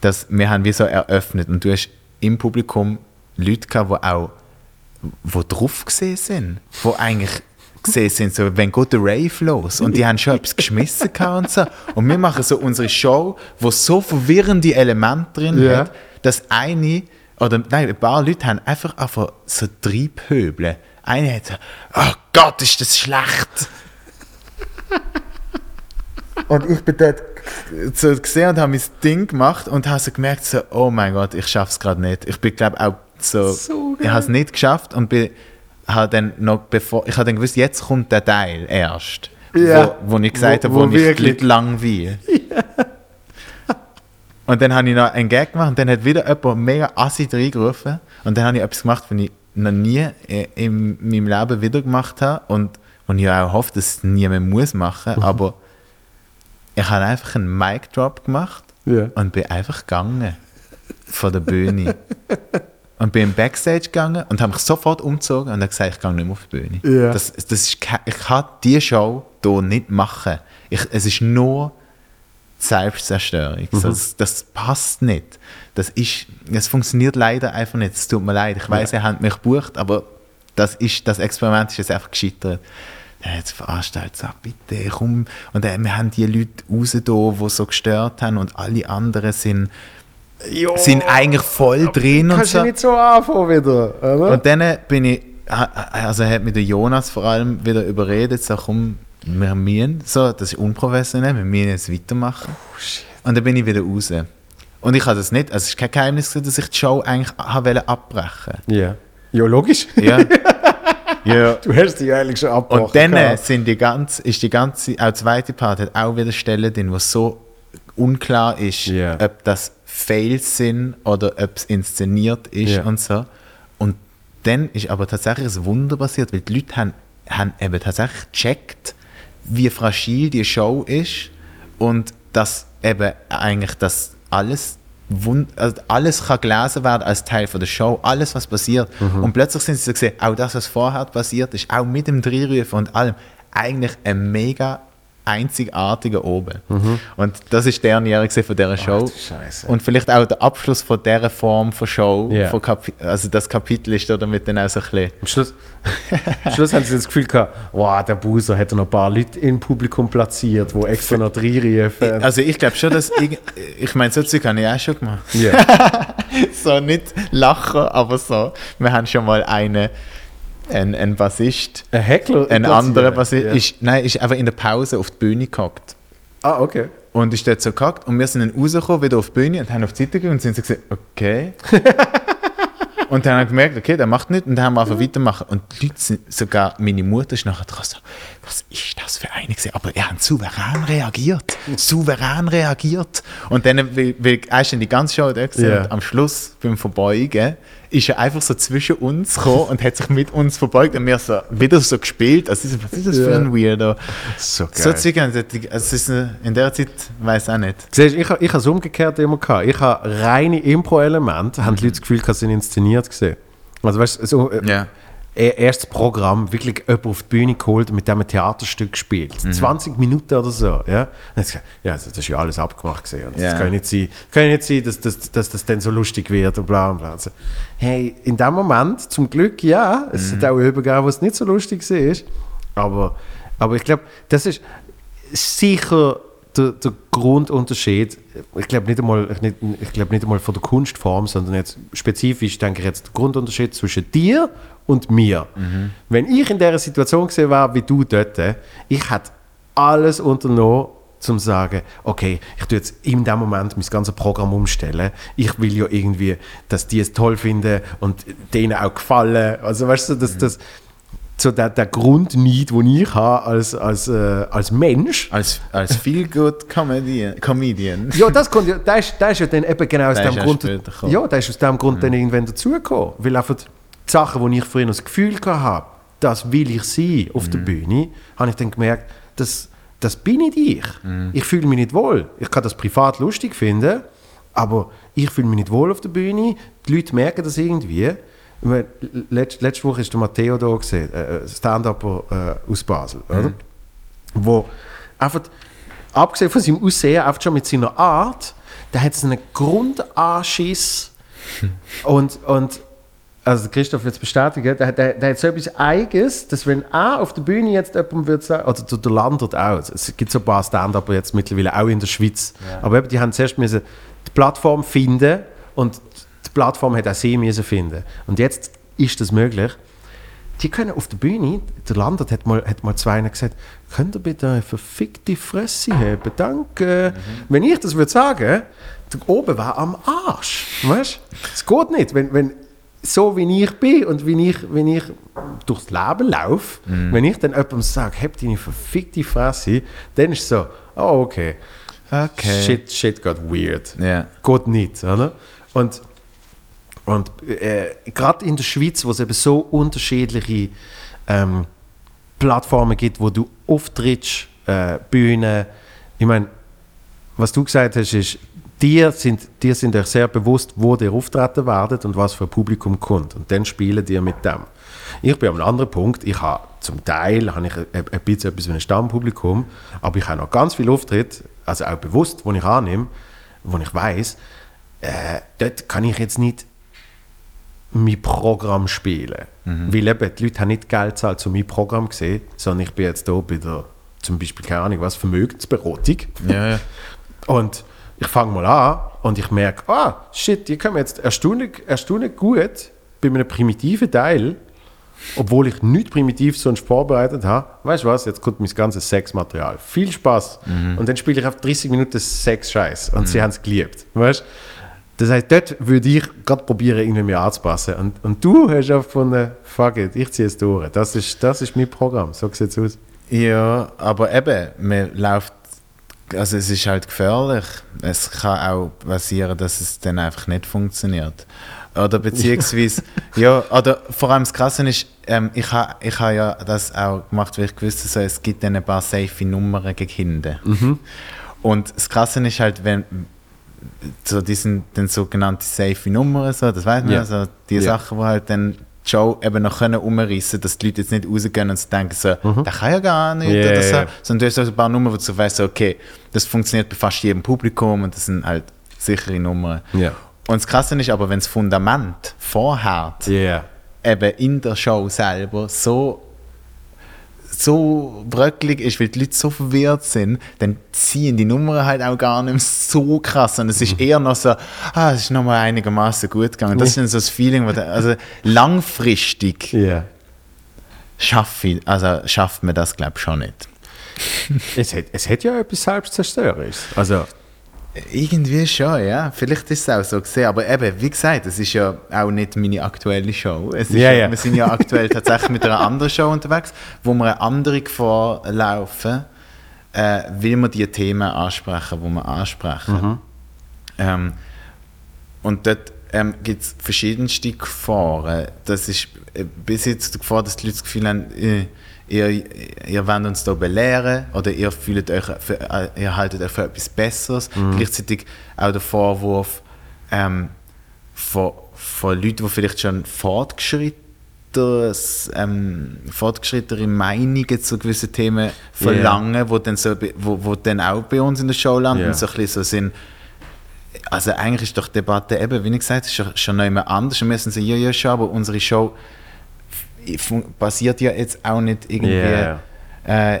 dass wir haben wie so eröffnet und du hast im Publikum Leute gehabt, die auch wo drauf gesehen sind, wo eigentlich gesehen sind, so, wenn geht der Rave los und die haben schon etwas geschmissen und so. Und wir machen so unsere Show, wo so verwirrende Elemente drin Ja. hat, dass eine, oder nein, ein paar Leute haben einfach, einfach so Triebhöble. Eine hat so, oh Gott, ist das schlecht. und ich bin dort so gesehen und habe mein Ding gemacht und habe so gemerkt, so, oh mein Gott, ich schaffe es gerade nicht. Ich bin, glaube auch so, So ich habe es nicht geschafft und bin, habe dann noch bevor, ich habe dann gewusst, jetzt kommt der Teil erst. Ja. Wo, wo ich gesagt Wo- habe, wo, wo ich die wirklich- Leute langweile. Und dann habe ich noch einen Gag gemacht und dann hat wieder jemand mega assi reingerufen. Und dann habe ich etwas gemacht, was ich noch nie in meinem Leben wieder gemacht habe und und ich auch hoffe, dass es niemand muss machen. Mhm. Aber ich habe einfach einen Mic-Drop gemacht Ja. und bin einfach gegangen von der Bühne. und bin im Backstage gegangen und habe mich sofort umgezogen und habe gesagt, ich gehe nicht mehr auf die Bühne. Ja. Das, das ist, ich kann diese Show hier nicht machen. Ich, es ist nur Selbstzerstörung. Mhm. Das, das passt nicht. Das, ist, das funktioniert leider einfach nicht. Es tut mir leid. Ich weiß, ihr habt mich gebucht, aber das, ist, das Experiment ist jetzt einfach gescheitert. Ja, jetzt veranstaltet es bitte, komm. Und äh, wir haben die Leute raus, da, die so gestört haben und alle anderen sind, Jo. sind eigentlich voll drin und Kannst so. du nicht so anfangen wieder, oder? Und dann bin ich, also hat mich der Jonas vor allem wieder überredet, so komm, wir müssen, so, das ist unprofessionell, wir müssen jetzt weitermachen. und dann bin ich wieder raus. Und ich habe das nicht, also es ist kein Geheimnis, dass ich die Show eigentlich wollte abbrechen. ja. Ja, logisch. Ja. ja. Du hast dich eigentlich schon abgebrochen. Und dann gehabt. sind die ganze, ist die ganze, auch die zweite Part hat auch wieder Stellen drin, wo so unklar ist, Ja. ob das Fails sind oder ob es inszeniert ist Ja. und so. Und dann ist aber tatsächlich ein Wunder passiert, weil die Leute haben, haben eben tatsächlich gecheckt, wie fragil die Show ist und dass eben eigentlich das alles also alles kann gelesen werden als Teil von der Show, alles was passiert. Und plötzlich sind sie so gesehen, auch das, was vorher passiert ist, auch mit dem Drehrufen und allem, eigentlich ein mega einzigartiger oben. Und das ist der Derniere von dieser Show. Scheiße. Und vielleicht auch der Abschluss von dieser Form von Show. Ja. Von also das Kapitel ist da damit dann auch so ein bisschen Am Schluss, am Schluss haben sie das Gefühl gehabt, wow, der Buser hätte noch ein paar Leute im Publikum platziert, die extra noch reinriefen. Also ich glaube schon, dass ich, ich meine, so Zeug habe ich auch schon gemacht. ja. So nicht lachen, aber so. Wir haben schon mal einen, einen, einen Bassist, Ein Heckler? ein anderer Bassist, Ja. ist, nein, ist einfach in der Pause auf die Bühne gehockt. Ah, okay. Und ist dort so gehackt und wir sind dann rausgekommen, wieder auf die Bühne und haben auf die Seite gegangen und sind so gesagt, okay. und dann haben wir gemerkt, okay, der macht nicht und dann haben wir einfach weitermachen. Und die Leute sind, sogar meine Mutter ist nachher dran so, was ist das für eine gewesen? Aber er hat souverän reagiert. souverän reagiert. Und dann, weil, weil er ist dann die ganze Show da gewesen, Ja. und am Schluss beim Verbeugen ist er einfach so zwischen uns gekommen und hat sich mit uns verbeugt und wir so wieder so gespielt. Also, was ist das für ein Weirdo? So geil. So Zeug, also es ist in der Zeit, weiß auch nicht. Siehst, ich, ha- ich habe es umgekehrt immer gehabt. Ich habe reine Impro-Elemente, haben die Leute das Gefühl, sie sind inszeniert gesehen. Also weißt du, so, äh, Ja. e- erstes Programm, wirklich jemand auf die Bühne geholt und mit dem ein Theaterstück gespielt. 20 Minuten oder so. Ja, gesagt, ja also das ist ja alles abgemacht Ja. Das kann nicht sein, kann nicht sein dass, dass, dass das dann so lustig wird und bla und bla. Also, hey, in dem Moment, zum Glück, ja, es hat auch übergeben, wo es nicht so lustig war. Aber, aber ich glaube, das ist sicher der, der Grundunterschied, ich glaube nicht, einmal, ich nicht, ich glaube nicht einmal von der Kunstform, sondern jetzt spezifisch, denke ich jetzt, der Grundunterschied zwischen dir und mir. Wenn ich in der Situation gesehen war, wie du dort, ich hätte alles unternommen, zum zu sagen, okay, ich tue jetzt in dem Moment mein ganzes Programm umstellen. Ich will ja irgendwie, dass die es toll finden und denen auch gefallen. Also weißt du, dass das so der, der Grundneid, den ich habe als, als, äh, als Mensch, Als, als Feel-Good Comedian, Comedian. ja, das kommt ja, der ist, der ist ja dann eben genau aus Der dem Grund, ja, der ist aus dem Grund dann irgendwann dazugekommen, weil einfach die Sachen, die ich früher das Gefühl hatte, das will ich sein auf der Bühne, habe ich dann gemerkt, das, das bin nicht ich. Ich fühle mich nicht wohl. Ich kann das privat lustig finden, aber ich fühle mich nicht wohl auf der Bühne. Die Leute merken das irgendwie. Meine, Letz, letzte Woche ist der Matteo da gesehen, äh, Stand-Upper äh, aus Basel, oder? wo einfach, abgesehen von seinem Aussehen, einfach schon mit seiner Art, der hat so einen Grundanschiss. Und, und also Christoph wird es bestätigen, der, der, der hat so etwas Eigenes, dass wenn er auf der Bühne jetzt jemandem würde sagen, oder der, der Landert auch, es gibt so ein paar Stand-Upper jetzt mittlerweile auch in der Schweiz, aber eben, die haben zuerst müssen die Plattform finden und die Plattform hat auch sie müssen finden. Und jetzt ist das möglich. Die können auf der Bühne, der Landert hat mal, hat mal zu einer gesagt, könnt ihr bitte eine verfickte Fresse haben, danke. Wenn ich das würde sagen, der oben war am Arsch, weißt du? Es geht nicht, wenn, wenn so wie ich bin und wie ich, wenn ich durchs Leben laufe, wenn ich dann jemandem sage, hab deine verfickte Fresse, dann ist es so, oh okay, Okay. shit, shit got weird. Ja. Geht nicht, oder? Und, und äh, gerade in der Schweiz, wo es eben so unterschiedliche ähm, Plattformen gibt, wo du auftrittst, äh, Bühnen, ich meine, was du gesagt hast, ist, dir sind, dir sind euch sehr bewusst, wo ihr auftreten werdet und was für ein Publikum kommt. Und dann spielen die mit dem. Ich bin am anderen Punkt, ich habe zum Teil habe ich ein, ein bisschen etwas wie ein Stammpublikum, aber ich habe noch ganz viel Auftritt, also auch bewusst, wo ich annehme, wo ich weiß, äh, dort kann ich jetzt nicht mein Programm spielen. Weil eben, die Leute haben nicht Geld gezahlt, um mein Programm zu sehen, sondern ich bin jetzt hier bei der, zum Beispiel, keine Ahnung was, Vermögensberatung. Ja, ja. Und ich fange mal an und ich merke, ah, shit, die kommen jetzt erstaunlich, erstaunlich gut bei einem primitiven Teil, obwohl ich nichts primitiv sonst vorbereitet habe. Weißt du was, jetzt kommt mein ganzes Sexmaterial. Viel Spaß. Und dann spiele ich auf 30 Minuten Sex-Scheiß und sie haben es geliebt. Weißt Das heißt, dort würde ich gerade probieren, irgendwie mir anzupassen. Und, und du hast einfach von fuck it, ich ziehe es durch. Das ist, das ist mein Programm. So sieht es aus. Ja, aber eben, man läuft, also es ist halt gefährlich. Es kann auch passieren, dass es dann einfach nicht funktioniert. Oder beziehungsweise, ja, oder vor allem das Krasse ist, ähm, ich habe ich ha ja das auch gemacht, weil ich gewusst habe, so, es gibt dann ein paar safe Nummern gegen Kinder. Und das Krasse ist halt, wenn so die sind dann sogenannte safe Nummern, so, das weiß man Ja. ja, so die Ja. Sachen, die halt dann die Show eben noch können umreißen, dass die Leute jetzt nicht rausgehen und denken so, der kann ja gar nicht Mhm. Ja, oder so, ja. sondern du hast so ein paar Nummern, wo du weißt, okay, das funktioniert bei fast jedem Publikum und das sind halt sichere Nummern. Ja. Und das Krasse ist aber, wenn das Fundament vorher Yeah. eben in der Show selber so so bröckelig ist, weil die Leute so verwirrt sind, dann ziehen die Nummern halt auch gar nicht mehr so krass. Und es ist eher noch so, ah, es ist nochmal einigermaßen gut gegangen. Das ist dann so das Feeling, wo der, also langfristig Yeah. schafft, also schafft man das, glaube ich, schon nicht. es, hat, es hat ja etwas Selbstzerstörerisches. Also, Irgendwie schon, ja. Vielleicht ist es auch so gesehen. Aber eben, wie gesagt, es ist ja auch nicht meine aktuelle Show. Es ist Ja, ja. Wir sind ja aktuell tatsächlich mit einer anderen Show unterwegs, wo wir eine andere Gefahr laufen, äh, weil wir die Themen ansprechen, die wir ansprechen. Ähm, und dort ähm, gibt es verschiedenste Gefahren. Das ist äh, bis jetzt die Gefahr, dass die Leute das Gefühl haben, äh, ihr, ihr wollt uns hier belehren oder ihr fühlt euch für, ihr haltet euch für etwas Besseres. Gleichzeitig auch der Vorwurf ähm, von, von Leuten, die vielleicht schon fortgeschrittenes, ähm, fortgeschrittene Meinungen zu gewissen Themen verlangen, wo, dann so, wo, wo dann auch bei uns in der Show landen und so ein bisschen so sind, also eigentlich ist doch die Debatte eben, wie ich gesagt habe, schon, schon noch immer anders. Und wir müssen sagen, ja, ja, schon, aber unsere Show basiert ja jetzt auch nicht irgendwie Ja, Äh,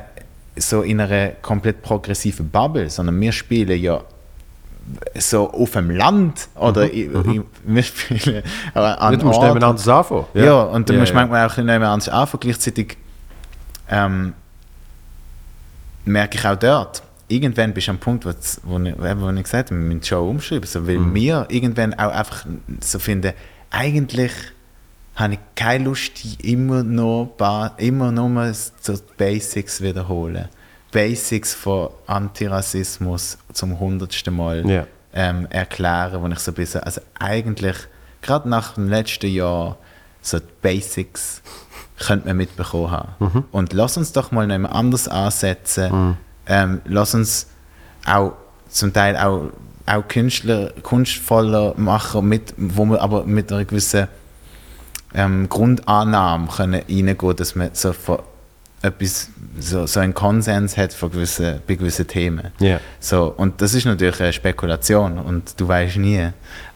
so in einer komplett progressiven Bubble, sondern wir spielen ja so auf dem Land oder Mhm, i- i- wir spielen an du musst Orten- nebeneinander anfangen. ja, und dann Ja, musst du ja. manchmal auch ein bisschen anders anfangen. Gleichzeitig ähm, merke ich auch dort, irgendwann bist du am Punkt, wo, wo, ich, wo ich gesagt habe, wir müssen die Show umschreiben. So, weil Mhm. wir irgendwann auch einfach so finden, eigentlich habe ich keine Lust, die immer nur, ba- immer nur so die Basics wiederholen. Basics von Antirassismus zum hundertsten Mal Ja. ähm, erklären, wo ich so ein bisschen, also eigentlich, gerade nach dem letzten Jahr, so die Basics könnte man mitbekommen haben. Mhm. Und lass uns doch mal noch anders ansetzen. Ähm, lass uns auch zum Teil auch, auch Künstler kunstvoller machen, mit, wo wir aber mit einer gewissen ähm, Grundannahme können reingehen, dass man so von etwas, so, so einen Konsens hat von gewissen, bei gewissen Themen. Ja. So, und das ist natürlich eine Spekulation und du weißt nie,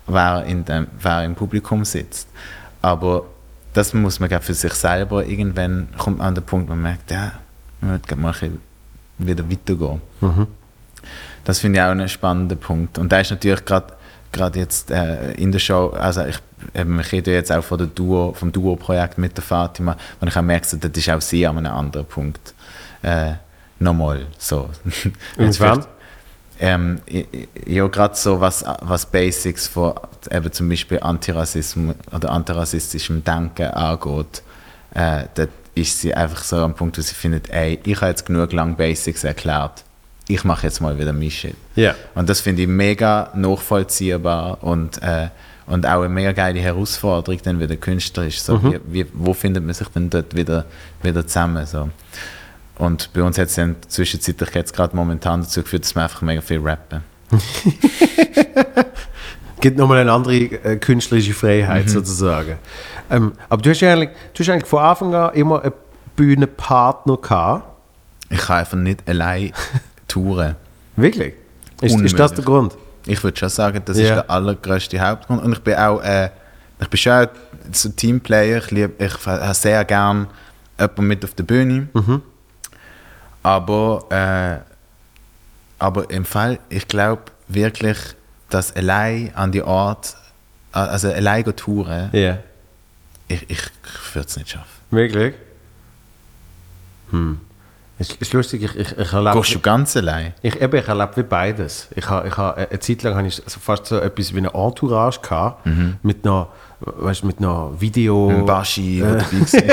wer, in dem, wer im Publikum sitzt. Aber das muss man für sich selber irgendwann kommt man an den Punkt, wo man merkt, ja, man möchte mal wieder weitergehen. Das finde ich auch einen spannenden Punkt. Und da ist natürlich gerade gerade jetzt äh, in der Show, also ich, eben, ich rede jetzt auch von der Duo, vom Duo-Projekt mit der Fatima, und ich habe gemerkt, so, das ist auch sie an einem anderen Punkt. Äh, nochmal so. Jetzt ähm, ja, gerade so was, was Basics von eben zum Beispiel Antirassismus oder antirassistischem Denken angeht, äh, dort ist sie einfach so am Punkt, wo sie findet, ey, ich habe jetzt genug lang Basics erklärt, ich mache jetzt mal wieder mein Shit. Ja. Und das finde ich mega nachvollziehbar und, äh, und auch eine mega geile Herausforderung dann wieder künstlerisch. So, wie, wie, wo findet man sich denn dort wieder, wieder zusammen? So. Und bei uns hat es dann zwischenzeitlich jetzt gerade momentan dazu geführt, dass wir einfach mega viel rappen. gibt nochmal eine andere äh, künstlerische Freiheit sozusagen. Ähm, aber du hast, ja eigentlich, du hast eigentlich von Anfang an immer einen Bühnenpartner gehabt. Ich kann einfach nicht allein touren. Wirklich? Ist, ist das der Grund? Ich würde schon sagen, das Ja. ist der allergrößte Hauptgrund. Und ich bin auch, äh, ich bin schon auch so Teamplayer. Ich, lieb, ich habe sehr gern jemanden mit auf der Bühne. Aber, äh, aber im Fall, ich glaube wirklich, dass allein an die Art, also allein touren, Ja. ich, ich, ich würde es nicht schaffen. Wirklich? Hm. Ist, ist lustig, ich, ich, ich erlebe... Gehst du ganz allein? Ich, eben, ich erlebe wie beides. Ich ich ha, eine Zeit lang hatte ich fast so etwas wie eine Entourage gehabt, mit einer, weißt, mit einer Video... Ein Baschi, der dabei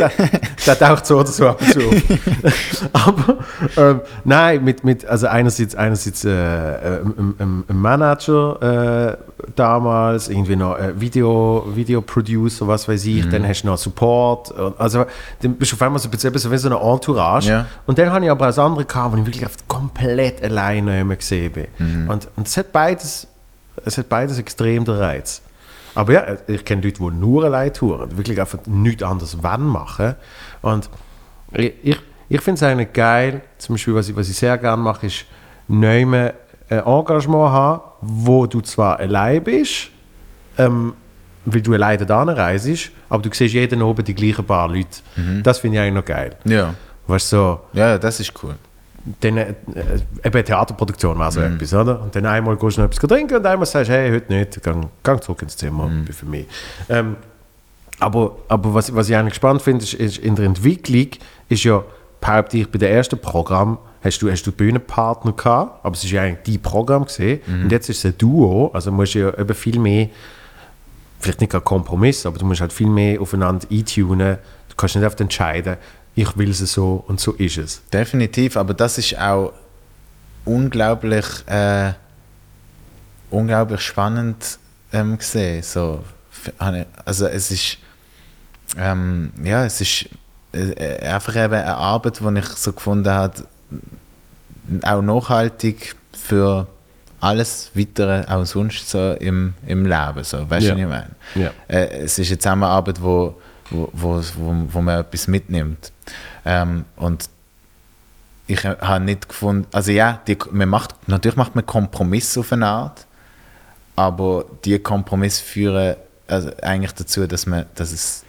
war. Der taucht so oder so ab und zu auf. Aber ähm, nein, mit, mit, also einerseits, einerseits äh, äh, ein, ein, ein Manager äh, damals, irgendwie noch äh, Video, Videoproducer, was weiß ich, dann hast du noch Support. und- Also dann bist du auf einmal so ein bisschen so wie so eine Entourage. Ja. Und dann habe ich aber das andere gehabt, wo ich wirklich komplett alleine immer gesehen bin. Und, und es hat beides, es hat beides extrem den Reiz. Aber ja, ich kenne Leute, die nur allein touren, wirklich einfach nichts anderes wann machen. Und ich, ich, finde es eigentlich geil, zum Beispiel, was ich, was ich sehr gerne mache, ist neu ein Engagement haben, wo du zwar allein bist, ähm, weil du alleine da reist, aber du siehst jeden oben die gleichen paar Leute. Das finde ich eigentlich noch geil. ja. Weißt du, so, ja, das ist cool. Dann, äh, eben eine Theaterproduktion war so etwas, oder? Und dann einmal gehst du noch etwas trinken und einmal sagst hey, heute nicht, gang, gang zurück ins Zimmer, bin für mich. Ähm, aber aber was, was ich eigentlich spannend finde, ist, ist, in der Entwicklung ist ja behaupte ich, bei dem ersten Programm hast du, hast du Bühnenpartner gehabt, aber es ist ja eigentlich dein Programm gesehen. Und jetzt ist es ein Duo, also musst du ja eben viel mehr, vielleicht nicht ein Kompromiss, aber du musst halt viel mehr aufeinander eintunen. Du kannst nicht einfach entscheiden, ich will es so und so ist es. Definitiv, aber das ist auch unglaublich, äh, unglaublich spannend ähm, gesehen. So, also es ist, ähm, ja, es ist äh, äh, einfach eben eine Arbeit, die ich so gefunden habe, auch nachhaltig für alles Weitere, auch sonst so im, im Leben. So. Weißt Ja. du, was ich meine? Ja. Äh, es ist eine Zusammenarbeit, wo, wo, wo, wo, man etwas mitnimmt. Ähm, und ich habe nicht gefunden, also ja, die, man macht, natürlich macht man Kompromisse auf eine Art, aber die Kompromisse führen also eigentlich dazu, dass, man, dass es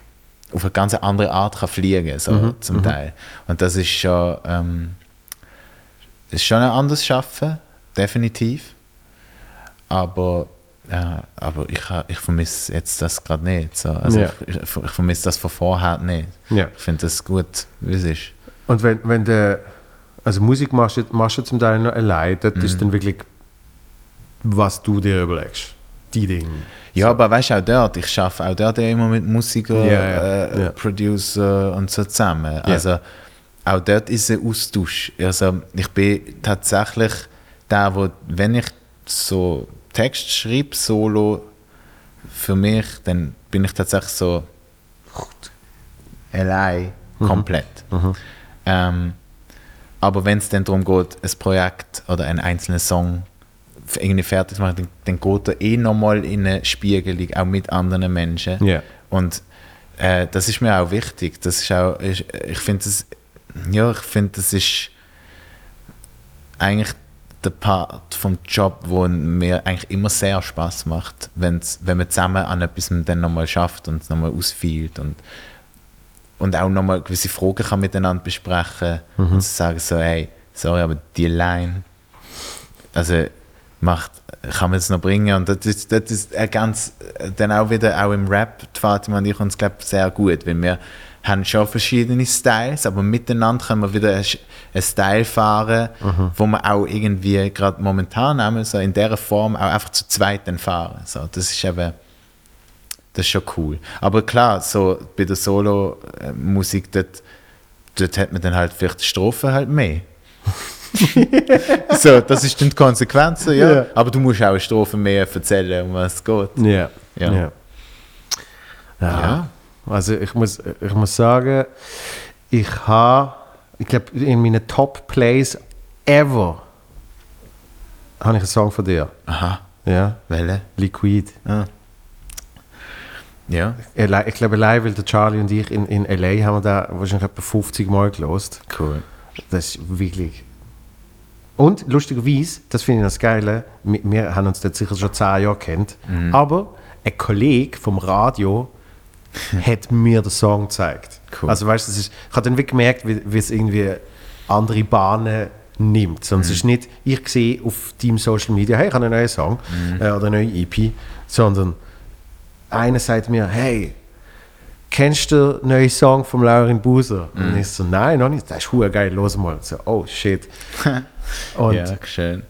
auf eine ganz andere Art kann fliegen so zum Teil. Und das ist schon, ähm, ist schon ein anderes Schaffen, definitiv. Aber, ja, aber ich, ich vermisse jetzt das gerade nicht. So. Also Ja. ich, ich, ich vermisse das von vorher nicht. Ja. Ich finde das gut, wie es ist. Und wenn, wenn du, also Musik machst machst du zum Teil noch allein, das ist dann wirklich, was du dir überlegst. Die Dinge. Ja, aber weißt du, auch dort, ich arbeite auch dort immer mit Musikern, Ja, ja, äh, ja. Producer und so zusammen. Also auch dort ist ein Austausch. Also ich bin tatsächlich der, wo, wenn ich so Text schreibe, solo, für mich, dann bin ich tatsächlich so allein, komplett. Ähm, aber wenn es dann darum geht, ein Projekt oder einen einzelnen Song irgendwie fertig zu machen, dann, dann geht er eh nochmal in eine Spiegelung, auch mit anderen Menschen. Ja. Und äh, das ist mir auch wichtig. Das ist auch, ich, ich finde das, ja, ich finde das ist eigentlich der Part vom Job, wo mir eigentlich immer sehr Spaß macht, wenn's, wenn man zusammen an etwas dann nochmal schafft und es nochmal ausfeilt und und auch nochmal gewisse Fragen kann miteinander besprechen und zu sagen so, hey, sorry, aber die Line, also macht, kann man es noch bringen? Und das ist, das ist ein ganz, dann auch wieder auch im Rap, die Fatima und ich uns glaube sehr gut, weil wir haben schon verschiedene Styles, aber miteinander können wir wieder einen Style fahren, wo wir auch irgendwie gerade momentan haben, so in dieser Form auch einfach zu zweit dann fahren. So, das ist eben, das ist schon cool. Aber klar, so bei der Solo-Musik, dort, dort hat man dann halt vielleicht die Strophen halt mehr. so, das ist dann die Konsequenz, ja. Ja. Aber du musst auch eine Strophe mehr erzählen, um was es geht. Ja. ja. Ja. Ja. Also ich muss, ich muss sagen, ich habe, ich glaube, in meinen Top Plays ever habe ich einen Song von dir. Aha, Ja. welche? Liquid. Ah. Ja, Ich glaube, allein, weil der Charlie und ich in, in L.A. haben wir da wahrscheinlich etwa 50 Mal gelost. cool. Das ist wirklich. Und lustigerweise, das finde ich das Geile, wir, wir haben uns dort sicher schon 10 Jahre kennt, aber ein Kollege vom Radio hat mir den Song gezeigt. Cool. Also weißt du, das ist- ich habe dann wirklich gemerkt, wie, wie es irgendwie andere Bahnen nimmt. Sonst ist nicht, ich sehe auf deinem Social Media, hey, ich habe einen neuen Song äh, oder eine neue EP, sondern einer sagt mir, hey, kennst du den neuen Song von Laurin Buser? Und ich so, nein, noch nicht. Das ist geil, los mal. So, oh shit. Und ja, schön.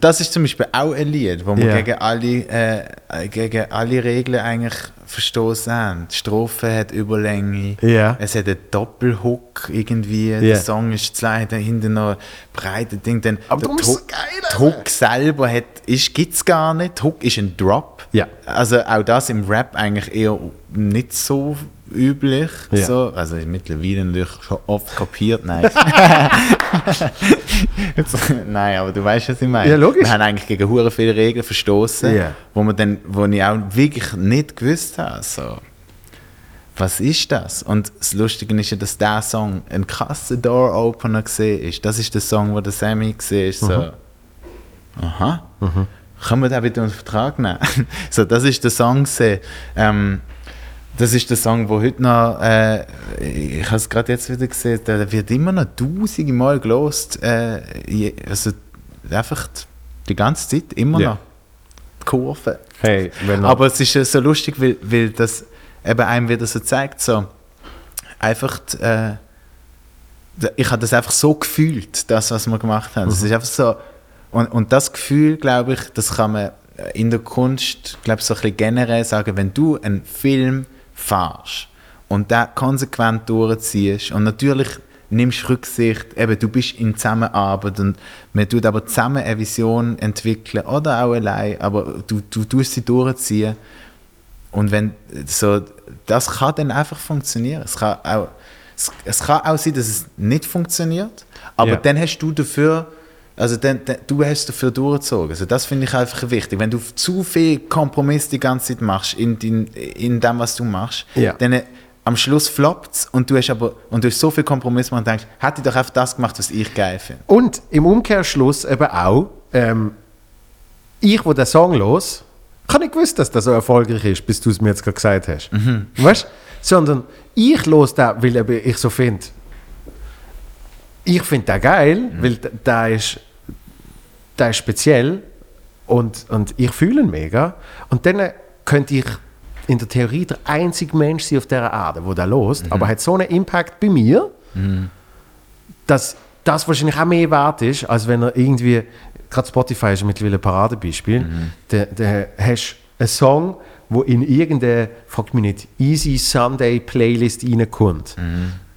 Das ist zum Beispiel auch ein Lied, wo wir Ja. gegen, alle, äh, gegen alle Regeln eigentlich verstoßen haben. Die Strophe hat Überlänge, Ja. es hat einen Doppelhook irgendwie, Ja. der Song ist zu lang, hinten noch ein breites Ding. Dann Aber der Hook- geil, Der Hook selber gibt es gar nicht. Der Hook ist ein Drop. Also auch das im Rap eigentlich eher nicht so üblich. Ja. So. Also mittlerweile natürlich schon oft kopiert, nein. Nein, aber du weißt, was ich meine. Ja, logisch. Wir haben eigentlich gegen hure viele Regeln verstoßen, Ja. wo, man dann, wo ich auch wirklich nicht gewusst habe. So. Was ist das? Und das Lustige ist ja, dass dieser Song ein krasser Door-Opener ist. Das ist der Song, wo der Sammy gesehen ist. So, aha, können wir den bitte unter Vertrag nehmen? so, das ist der Song. Ähm, das ist der Song, wo heute noch, äh, ich habe es gerade jetzt wieder gesehen, der wird immer noch tausende Mal gelost. Äh, also einfach die ganze Zeit, immer Ja. noch. Die Kurve. hey, wenn Aber es ist ja so lustig, weil, weil das eben einem wieder so zeigt, so einfach, äh, ich habe das einfach so gefühlt, das, was wir gemacht haben. Das Mhm. ist einfach so, und, und das Gefühl, glaube ich, das kann man in der Kunst, glaube ich, so ein bisschen generell sagen, wenn du einen Film fährst und den konsequent durchziehst und natürlich nimmst Rücksicht, eben du bist in Zusammenarbeit und man tut aber zusammen eine Vision entwickeln oder auch allein, aber du, du tust sie durchziehen und wenn so, das kann dann einfach funktionieren. Es kann auch, es, es kann auch sein, dass es nicht funktioniert, aber Ja. dann hast du dafür, also dann, dann, du hast dafür durchgezogen. Also das finde ich einfach wichtig. Wenn du zu viel Kompromiss die ganze Zeit machst in, in, in dem, was du machst, Ja. dann äh, am Schluss floppt es und du hast aber und du hast so viel Kompromiss gemacht und denkst, hätte ich doch einfach das gemacht, was ich geil finde. Und im Umkehrschluss eben auch, ähm, ich, wo den Song los, kann nicht gewusst, dass der so erfolgreich ist, bis du es mir jetzt gerade gesagt hast. Weißt Sondern ich los da, weil ich so finde, ich finde den geil, weil d- der ist, der ist speziell und, und ich fühle ihn mega. Und dann könnte ich in der Theorie der einzige Mensch sein auf dieser Erde, wo der lost, aber hat so einen Impact bei mir, dass das wahrscheinlich auch mehr wert ist, als wenn er irgendwie, gerade Spotify ist mittlerweile ein Paradebeispiel, da, da hast du einen Song, wo in irgendeine, frag mich nicht, Easy Sunday Playlist reinkommt.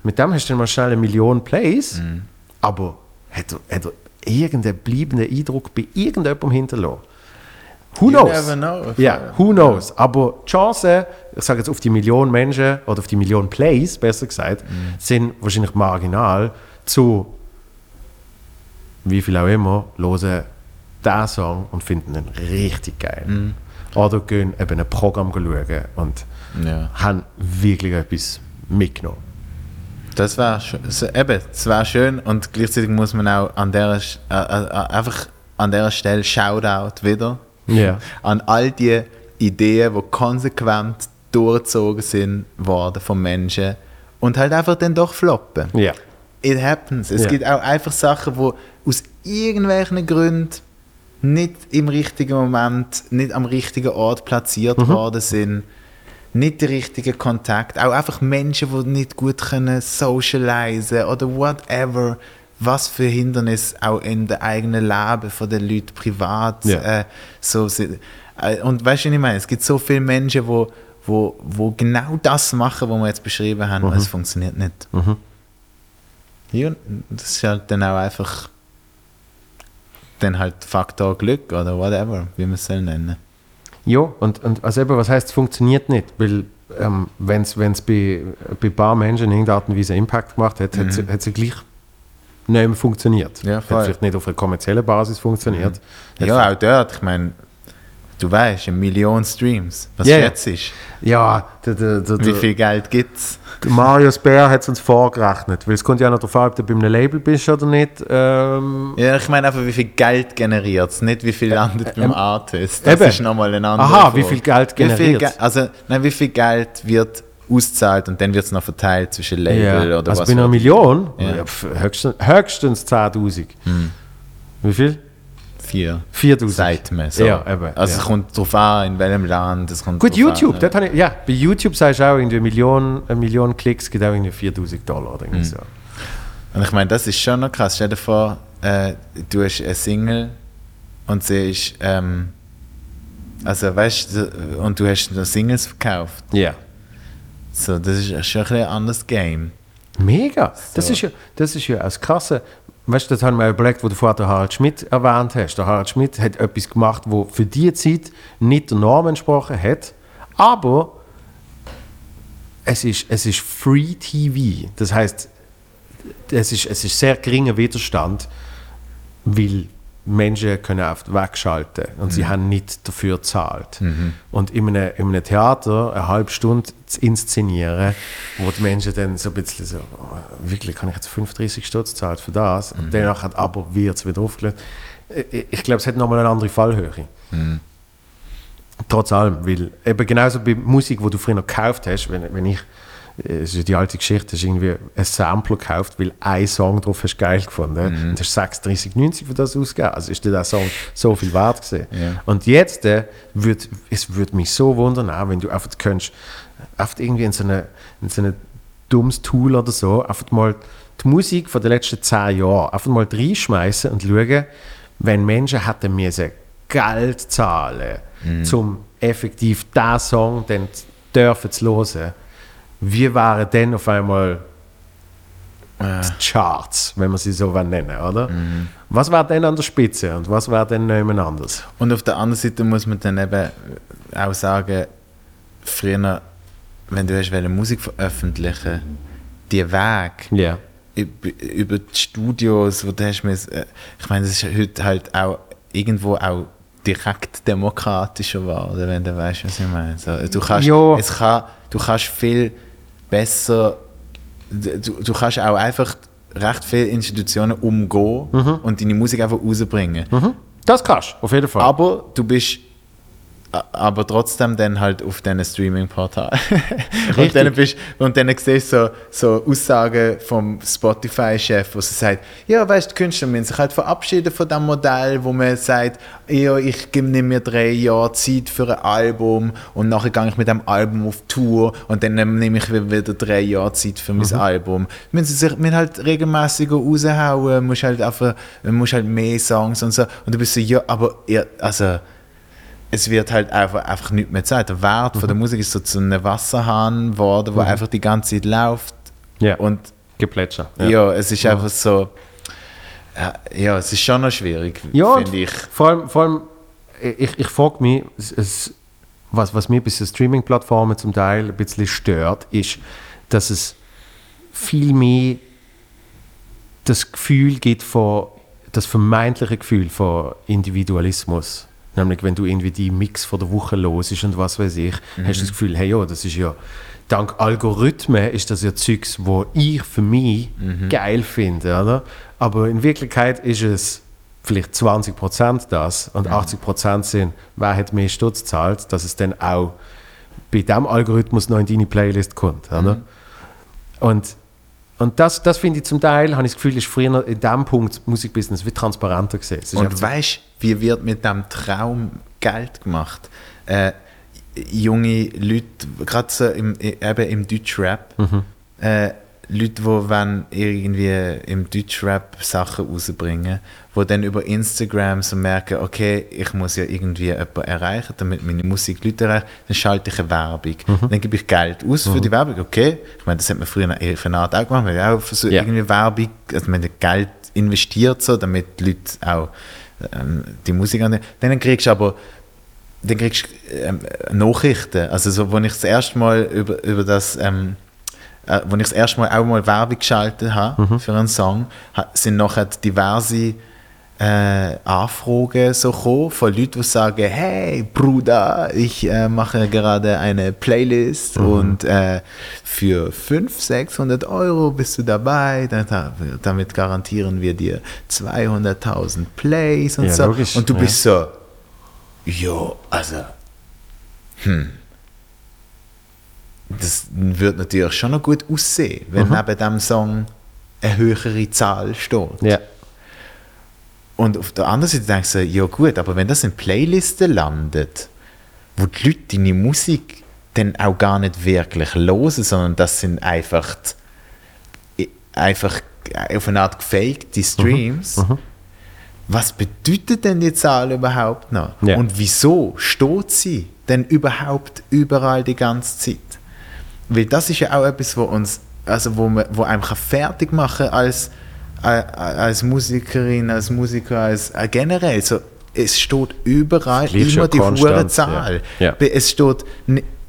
Mit dem hast du dann mal schnell eine Million Plays, aber hat er, hat er irgendeinen bleibenden Eindruck bei irgendjemandem hinterlassen? Who knows? never know. Ja, who knows? Aber die Chancen, ich sage jetzt auf die Million Menschen oder auf die Million Plays, besser gesagt, sind wahrscheinlich marginal zu wie viel auch immer, hören diesen Song und finden ihn richtig geil. Oder gehen eben ein Programm schauen und Ja. haben wirklich etwas mitgenommen. Das wäre eben, das wär schön und gleichzeitig muss man auch an der, äh, äh, einfach an der Stelle Shoutout wieder Ja. an all die Ideen, die konsequent durchgezogen sind worden von Menschen und halt einfach dann doch floppen. Ja. It happens. Es Ja. gibt auch einfach Sachen, die aus irgendwelchen Gründen nicht im richtigen Moment, nicht am richtigen Ort platziert worden sind. Nicht der richtige Kontakt. Auch einfach Menschen, die nicht gut können socialisen oder whatever. Was für Hindernisse auch in der eigenen Leben von den Leuten privat Ja. äh, so sind. Äh, Und weißt du, was ich meine? Es gibt so viele Menschen, wo, wo, wo genau das machen, was wir jetzt beschrieben haben, und es funktioniert nicht. Ja, das ist halt dann auch einfach dann halt Faktor Glück oder whatever, wie man es soll nennen. Ja, und, und also eben, was heißt, es funktioniert nicht? Weil, ähm, wenn es bei, bei ein paar Menschen in irgendeiner Art und Weise Impact gemacht hat, hat, sie, hat sie gleich nicht mehr funktioniert. Ja, hat voll. vielleicht nicht auf einer kommerziellen Basis funktioniert. Hat Ja, auch dort, ich meine, du weißt, eine Million Streams, was ja. jetzt ist. Ja, der, der, der, Wie viel Geld gibt es? der Marius Bär hat es uns vorgerechnet. Weil es kommt ja noch darauf an, ob du bei einem Label bist oder nicht. Ähm, Ja, ich meine einfach, wie viel Geld generiert es, nicht wie viel landet beim Artist. Das eben. ist nochmal ein anderer Aha, wie viel Geld generiert Ge also, nein, wie viel Geld wird ausgezahlt und dann wird es noch verteilt zwischen Label ja. oder also was bei einer Million? Ja. Höchstens, höchstens 10'000. Wie viel? Vier. 4'000. Sagt man so. Ja, eben, Also ja. es kommt darauf an, in welchem Land. Es kommt Gut, YouTube, an, dort habe ich, ja, bei YouTube sagst du auch irgendwie eine Million, eine Million Klicks, gibt auch irgendwie 4000 Dollar oder irgendwie so. Und ich meine, das ist schon noch krass. Stell dir vor, äh, du hast eine Single und sie ist, ähm, also weißt du, und du hast noch Singles verkauft. Ja. So, das ist schon ein, bisschen anderes Game. Mega. Das, So. ist ja, das ist ja das Krasse. Weißt du, das haben wir überlegt, wo du vorher den Harald Schmidt erwähnt hast. Der Harald Schmidt hat etwas gemacht, wo für die Zeit nicht der Norm entsprochen hat, aber es ist, es ist Free TV. Das heißt, es ist, es ist sehr geringer Widerstand, weil Menschen können oft wegschalten und sie haben nicht dafür gezahlt. Und in einem, in einem Theater eine halbe Stunde zu inszenieren, wo die Menschen dann so ein bisschen so, oh, wirklich, kann ich jetzt 35 Stutz zahlen für das? Und danach hat aber wird es wieder aufgelöst. Ich, ich glaube, es hat nochmal eine andere Fallhöhe. Trotz allem, weil eben genauso bei Musik, wo du früher noch gekauft hast, wenn, wenn ich, äh, es ist die alte Geschichte, hast irgendwie ein Sampler gekauft, weil ein Song drauf hast geil gefunden und hast 36,90 für das ausgegeben. Also ist dir der Song so viel wert gewesen. Ja. Und jetzt, äh, würd, es würde mich so wundern, auch wenn du einfach könntest, einfach irgendwie in so eine, in so eine dummes Tool oder so, einfach mal die Musik von den letzten zehn Jahren einfach mal reinschmeißen und schauen, wenn Menschen hätten müssen Geld zahlen, Mhm. um effektiv diesen Song dann dürfen zu hören, wie wären dann auf einmal die Charts, wenn man sie so nennen oder? Mhm. Was wäre denn an der Spitze und was wäre denn jemand anders? Und auf der anderen Seite muss man dann eben auch sagen, früher, wenn du hast Musik veröffentlichen, die Weg Ja. über, über die Studios, wo du hast äh, ich meine, das ist heute halt auch irgendwo auch direkt demokratischer geworden, wenn du weißt, was ich meine. So, du kannst, es kann, du kannst viel besser, du, du kannst auch einfach recht viele Institutionen umgehen Mhm. und deine Musik einfach rausbringen. Das kannst du, auf jeden Fall. Aber du bist aber trotzdem dann halt auf diesen Streaming-Portal. und dann, bist, und dann siehst du so, so Aussagen vom Spotify-Chef, wo sie sagt, ja, weißt du, Künstler müssen sich halt verabschieden von dem Modell, wo man sagt, ja, ich gebe nicht mir drei Jahre Zeit für ein Album und nachher gehe ich mit dem Album auf Tour und dann nehme ich wieder drei Jahre Zeit für mein Album. Müssen sie sich halt regelmäßiger raushauen, musst halt einfach, musst halt mehr Songs und so. Und du bist so, ja, aber ihr, also es wird halt einfach, einfach nicht mehr Zeit. Der Wert von der Musik ist so zu einem Wasserhahn geworden, wo einfach die ganze Zeit läuft. ja. Und Geplätscher. ja, es ist einfach so. Ja, ja, es ist schon noch schwierig, Ja, finde ich. Vor allem, vor allem ich, ich frage mich, es, was, was mir bei so Streaming-Plattformen zum Teil ein bisschen stört, ist, dass es viel mehr das Gefühl gibt von, das vermeintliche Gefühl von Individualismus. Nämlich, wenn du irgendwie die Mix von der Woche los ist und was weiß ich, hast du das Gefühl, hey, ja, das ist ja, dank Algorithmen ist das ja Zeugs, wo ich für mich geil finde, oder? Aber in Wirklichkeit ist es vielleicht 20% das und 80% sind, wer hat mehr Stutz zahlt, dass es dann auch bei diesem Algorithmus noch in deine Playlist kommt, oder? Und und das, das finde ich zum Teil, habe ich das Gefühl, ist früher in diesem Punkt Musikbusiness wie transparenter gesehen. Und weißt du, wie wird mit dem Traum Geld gemacht? Äh, junge Leute, gerade so im, eben im Deutschrap, Mhm. äh, Leute, die wenn irgendwie im Deutschrap Sachen rausbringen, wo dann über Instagram so merken, okay, ich muss ja irgendwie jemanden erreichen, damit meine Musik Leute erreicht, dann schalte ich eine Werbung. Mhm. Dann gebe ich Geld aus für die Werbung, okay. Ich meine, das hat man früher für eine Art auch gemacht, weil auch für so Ja. irgendwie Werbung, also man hat Geld investiert, so, damit die Leute auch ähm, die Musik an. Dann kriegst du aber dann kriegst du ähm, Nachrichten. Also so, wo ich das erste Mal über, über das, ähm, äh, wo ich das erste Mal auch mal Werbung geschaltet habe für einen Song, sind nachher diverse äh, Anfragen so gekommen von Leuten, die sagen, hey Bruder, ich äh, mache gerade eine Playlist und äh, für 500, 600 Euro bist du dabei, damit garantieren wir dir 200.000 Plays und Ja, so. logisch, und du ja. bist so, ja, also, hm. Das wird natürlich schon noch gut aussehen, wenn neben dem Song eine höhere Zahl steht. ja. Und auf der anderen Seite denkst du, ja gut, aber wenn das in Playlisten landet, wo die Leute deine Musik dann auch gar nicht wirklich hören, sondern das sind einfach, die- einfach auf eine Art gefakte Streams, was bedeutet denn die Zahl überhaupt noch? Ja. Und wieso steht sie denn überhaupt überall die ganze Zeit? Weil das ist ja auch etwas, wo uns, also wo, man, wo einem kann fertig machen als, äh, als Musikerin, als Musiker, als äh, generell. So, es steht überall immer die hohe Zahl. ja. Ja. Es steht,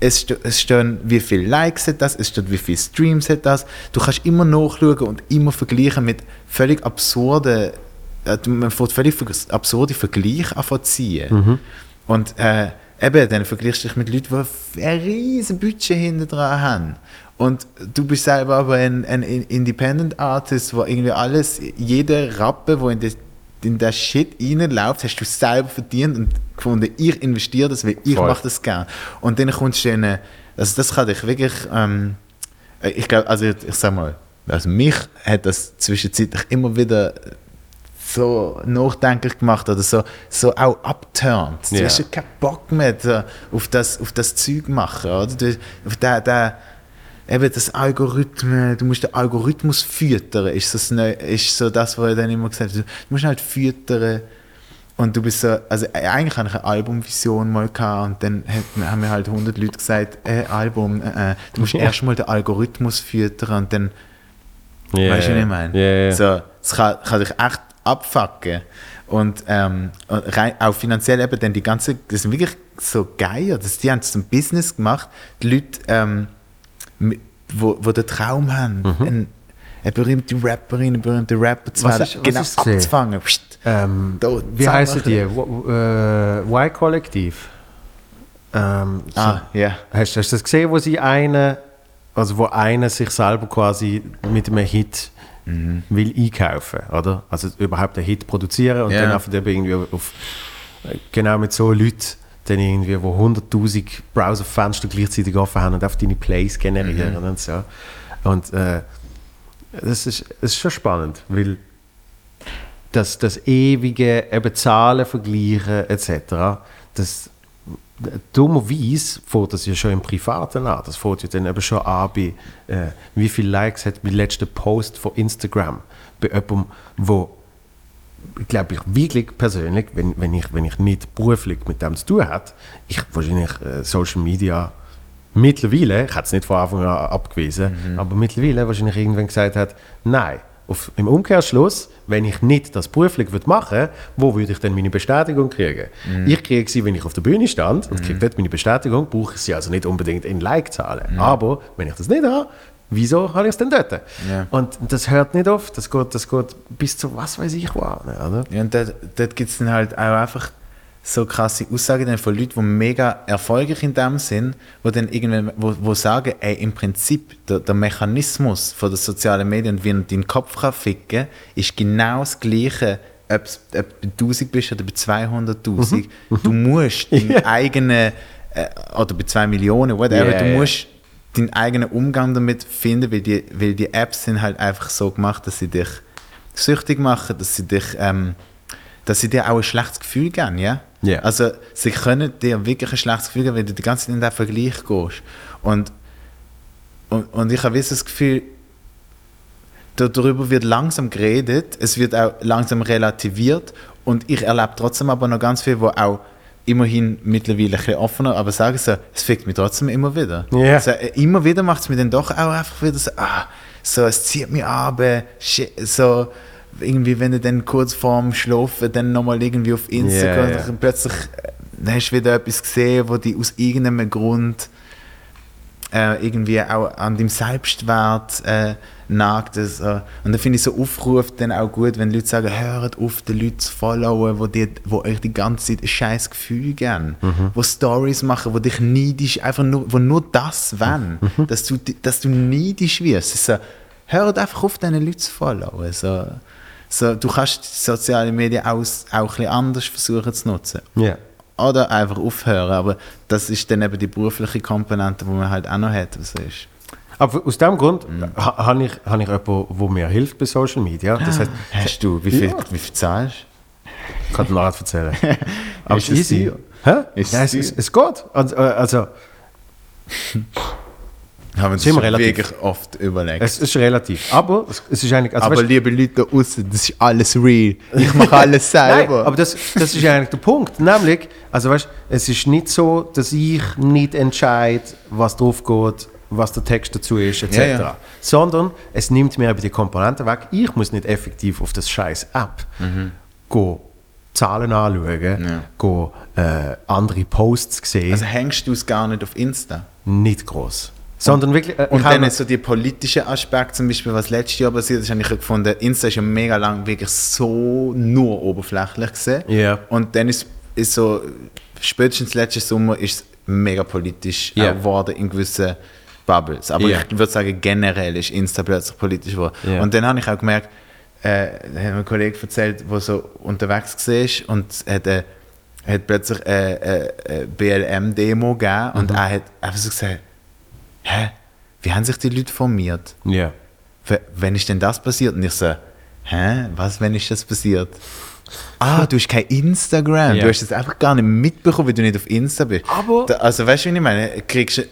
es, st es stehen, wie viele Likes hat das, es steht, wie viele Streams hat das. Du kannst immer nachschauen und immer vergleichen mit völlig absurden, äh, man fängt völlig absurde Vergleiche an zu ziehen. Mhm. Und äh, eben, dann vergleichst du dich mit Leuten, die ein riesen Budget hinter dran haben. Und du bist selber aber ein, ein Independent Artist, wo irgendwie alles, jede Rappe, wo in das in der Shit reinläuft, hast du selber verdient und gefunden, ich investiere das, weil ich Voll. mache das gerne. Und dann kommst du in eine, also das kann dich wirklich, ähm, äh, ich glaube, also ich, ich sag mal, also mich hat das zwischenzeitlich immer wieder so nachdenklich gemacht oder so, so auch abturnt. Du Ja. hast ja keinen Bock mehr auf, das, auf das Zeug machen, oder? Du, auf den, den, eben das Algorithmus, du musst den Algorithmus füttern, ist, das ist so das, was er dann immer gesagt hat. Du musst halt füttern und du bist so, also äh, eigentlich hatte ich eine Albumvision mal gehabt und dann haben mir halt 100 Leute gesagt, äh, Album, äh, äh du musst erst mal den Algorithmus füttern und dann, yeah. weißt du, was ich meine? Yeah, yeah. So, das kann, kann dich echt abfacken. Und ähm, auch finanziell eben dann die ganze, das sind wirklich so geil, das, die haben es zum Business gemacht, die Leute, ähm, wo, wo den Traum haben, mhm. ein, eine berühmte Rapperin, einen berühmten Rapper zu werden, genau abzufangen. Ähm, da, wie heißen die? Äh, Y-Kollektiv. Ähm, so. Ah, ja. Yeah. Hast, hast du das gesehen, wo sie eine, also wo einer sich selber quasi mit einem Hit mhm. will einkaufen, oder? Also überhaupt einen Hit produzieren und yeah. dann einfach irgendwie auf, genau mit so Leuten dann irgendwie, wo 100'000 Browserfenster gleichzeitig offen haben und auf deine Plays generieren mhm. und so. Und äh, das, ist, das ist schon spannend, weil das, das ewige eben Zahlen vergleichen etc., das dummerweise fängt das ja schon im Privaten an. Das fängt ja dann eben schon an bei, äh, wie viele Likes hat mein letzter Post von Instagram bei jemandem, wo glaube ich wirklich persönlich, wenn, wenn, ich, wenn ich nicht beruflich mit dem zu tun habe, ich wahrscheinlich äh, Social Media mittlerweile, ich hätte es nicht von Anfang an abgewiesen, mhm. aber mittlerweile wahrscheinlich irgendwann gesagt hat, nein, auf, im Umkehrschluss, wenn ich nicht das beruflich würde machen wo würde ich dann meine Bestätigung kriegen? Mhm. Ich kriege sie, wenn ich auf der Bühne stand und mhm. kriege dort meine Bestätigung, brauche ich sie also nicht unbedingt in Like-Zahlen. Mhm. Aber wenn ich das nicht habe, wieso habe ich es denn dort? Ja. Und das hört nicht auf, das geht, das geht bis zu was weiß ich wo. Oder? Ja, und dort, dort gibt es dann halt auch einfach so krasse Aussagen von Leuten, die mega erfolgreich in dem sind, wo dann irgendwann, wo, wo sagen, ey, im Prinzip der, der Mechanismus von den sozialen Medien, wie man deinen Kopf kann ficken, ist genau das Gleiche, ob, du bei 1000 bist oder bei 200.000. Mhm. Du musst deinen yeah. eigenen, äh, oder bei 2 Millionen, whatever, yeah, du musst deinen eigenen Umgang damit finden, weil die, weil die Apps sind halt einfach so gemacht, dass sie dich süchtig machen, dass sie dich, ähm, dass sie dir auch ein schlechtes Gefühl geben, ja? Yeah. Also sie können dir wirklich ein schlechtes Gefühl geben, wenn du die ganze Zeit in den Vergleich gehst. Und, und, und ich habe das Gefühl, darüber wird langsam geredet, es wird auch langsam relativiert und ich erlebe trotzdem aber noch ganz viel, wo auch immerhin mittlerweile ein bisschen offener, aber sagen so, es fickt mich trotzdem immer wieder. Yeah. Also, immer wieder macht es mir dann doch auch einfach wieder so, ah, so, es zieht mich ab, so, irgendwie, wenn du dann kurz vorm Schlafen dann nochmal irgendwie auf Instagram yeah, yeah. plötzlich dann hast du wieder etwas gesehen, wo dich aus irgendeinem Grund äh, irgendwie auch an deinem Selbstwert äh, nagt. Also, und dann finde ich so Aufruf dann auch gut, wenn Leute sagen, hört auf, die Leute zu followen, wo, die, wo euch die ganze Zeit ein scheiß Gefühl geben, mhm. wo Stories machen, wo dich neidisch, einfach nur, wo nur das wollen, mhm. dass, du, dass du neidisch wirst. So, hört einfach auf, diese Leute zu followen. So, so, du kannst soziale Medien auch, auch ein anders versuchen zu nutzen. Yeah. Oder einfach aufhören, aber das ist dann eben die berufliche Komponente, die man halt auch noch hat. Was ist. Aber aus diesem Grund mhm. habe ich, hab ich jemanden, der mir hilft bei Social Media. Das heißt, Hast du, wie viel, ja. wie viel zahlst Ich kann dir nachher erzählen. Aber ist es ist easy. Hä? Ist ja, es, es, es geht. Also, also haben wir uns wirklich oft überlegt. Es ist relativ. Aber es ist eigentlich. Also aber weißt, liebe Leute da außen, das ist alles real. Ich mache alles selber. Nein, aber das, das ist eigentlich der Punkt. Nämlich, also weißt, es ist nicht so, dass ich nicht entscheide, was drauf geht, was der Text dazu ist, etc. Ja, ja. Sondern es nimmt mir aber die Komponenten weg. Ich muss nicht effektiv auf das scheiß App mhm. gehen. Zahlen anschauen, ja. gehen, äh, andere Posts sehen. Also hängst du es gar nicht auf Insta? Nicht groß. Sondern wirklich. Äh, und dann ist so der politische Aspekt, zum Beispiel, was letztes Jahr passiert ist, habe ich gefunden, Insta ist ja mega lang wirklich so nur oberflächlich gesehen. Yeah. Und dann ist, ist so, spätestens letzten Sommer ist es mega politisch yeah. geworden in gewissen Bubbles. Aber yeah. ich würde sagen, generell ist Insta plötzlich politisch geworden. Yeah. Und dann habe ich auch gemerkt, äh, hat mir ein Kollege erzählt, der so unterwegs war und hat, äh, hat plötzlich eine, eine, eine BLM-Demo gegeben und mhm. er hat einfach so gesagt, hä, wie haben sich die Leute formiert? Ja. Wenn ist denn das passiert? Und ich so, hä, was, wenn ist das passiert? Ah, du hast kein Instagram. Ja. Du hast es einfach gar nicht mitbekommen, weil du nicht auf Insta bist. Aber. Da, also, weißt du, wie ich meine? Kriegst,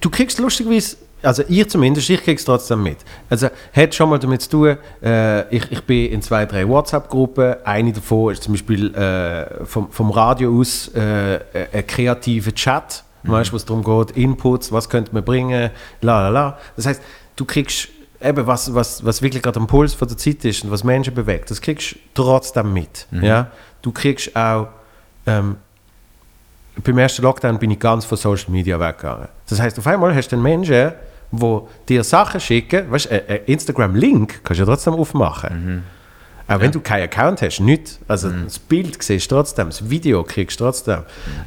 du kriegst lustigerweise also ich zumindest, ich kriege es trotzdem mit. Also hat schon mal damit zu tun, äh, ich, ich bin in zwei, drei WhatsApp-Gruppen, eine davon ist zum Beispiel äh, vom, vom Radio aus äh, ein kreativer Chat, mhm. weißt, wo es darum geht, Inputs, was könnte man bringen, la la la. Das heißt, du kriegst eben, was, was, was wirklich gerade am Puls von der Zeit ist und was Menschen bewegt, das kriegst du trotzdem mit. Mhm. Ja? Du kriegst auch ähm, beim ersten Lockdown bin ich ganz von Social Media weggegangen. Das heißt, auf einmal hast du einen Menschen, die dir Sachen schicken, weißt du, Instagram-Link kannst du ja trotzdem aufmachen. Mhm. Auch ja. wenn du keinen Account hast, nicht. Also mhm. das Bild siehst du trotzdem, das Video kriegst du trotzdem.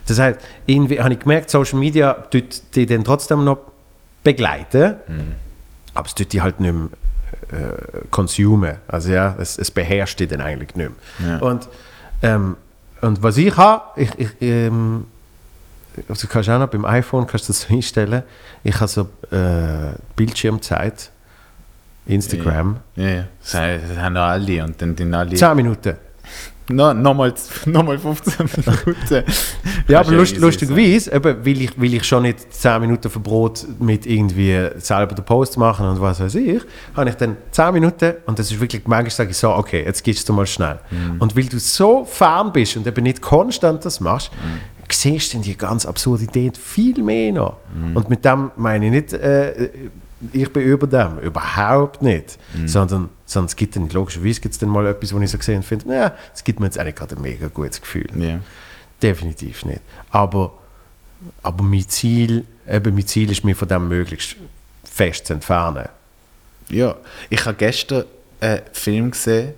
Das heißt, irgendwie habe ich gemerkt, Social Media tut die dann trotzdem noch begleiten, mhm. aber es tut die halt nicht mehr äh, consumen. Also ja, es, es beherrscht die dann eigentlich nicht mehr. Ja. Und, ähm, und was ich habe, ich, ich ähm, also kannst auch noch beim iPhone kannst du das so einstellen. Ich habe so äh, Bildschirmzeit, Instagram. Ja, ja. Das, haben alle und dann die alle... 10 Minuten. No, Nochmal noch mal 15 Minuten. ja, aber lust, lustigerweise, eben, weil, ich, weil ich schon nicht 10 Minuten Verbrot mit irgendwie selber den Post machen und was weiß ich, habe ich dann 10 Minuten und das ist wirklich, manchmal sage ich so, okay, jetzt gehst du mal schnell. Mm. Und weil du so fern bist und eben nicht konstant das machst, mm siehst du die ganze Absurdität viel mehr noch. Mhm. Und mit dem meine ich nicht, äh, ich bin über dem, überhaupt nicht. Mhm. Sondern, sondern es gibt dann, logischerweise gibt es dann mal etwas, wo ich so gesehen und finde, ja, es gibt mir jetzt eigentlich gerade ein mega gutes Gefühl. Yeah. Definitiv nicht. Aber, aber mein Ziel, eben mein Ziel ist, mich von dem möglichst fest zu entfernen. Ja, ich habe gestern einen Film gesehen,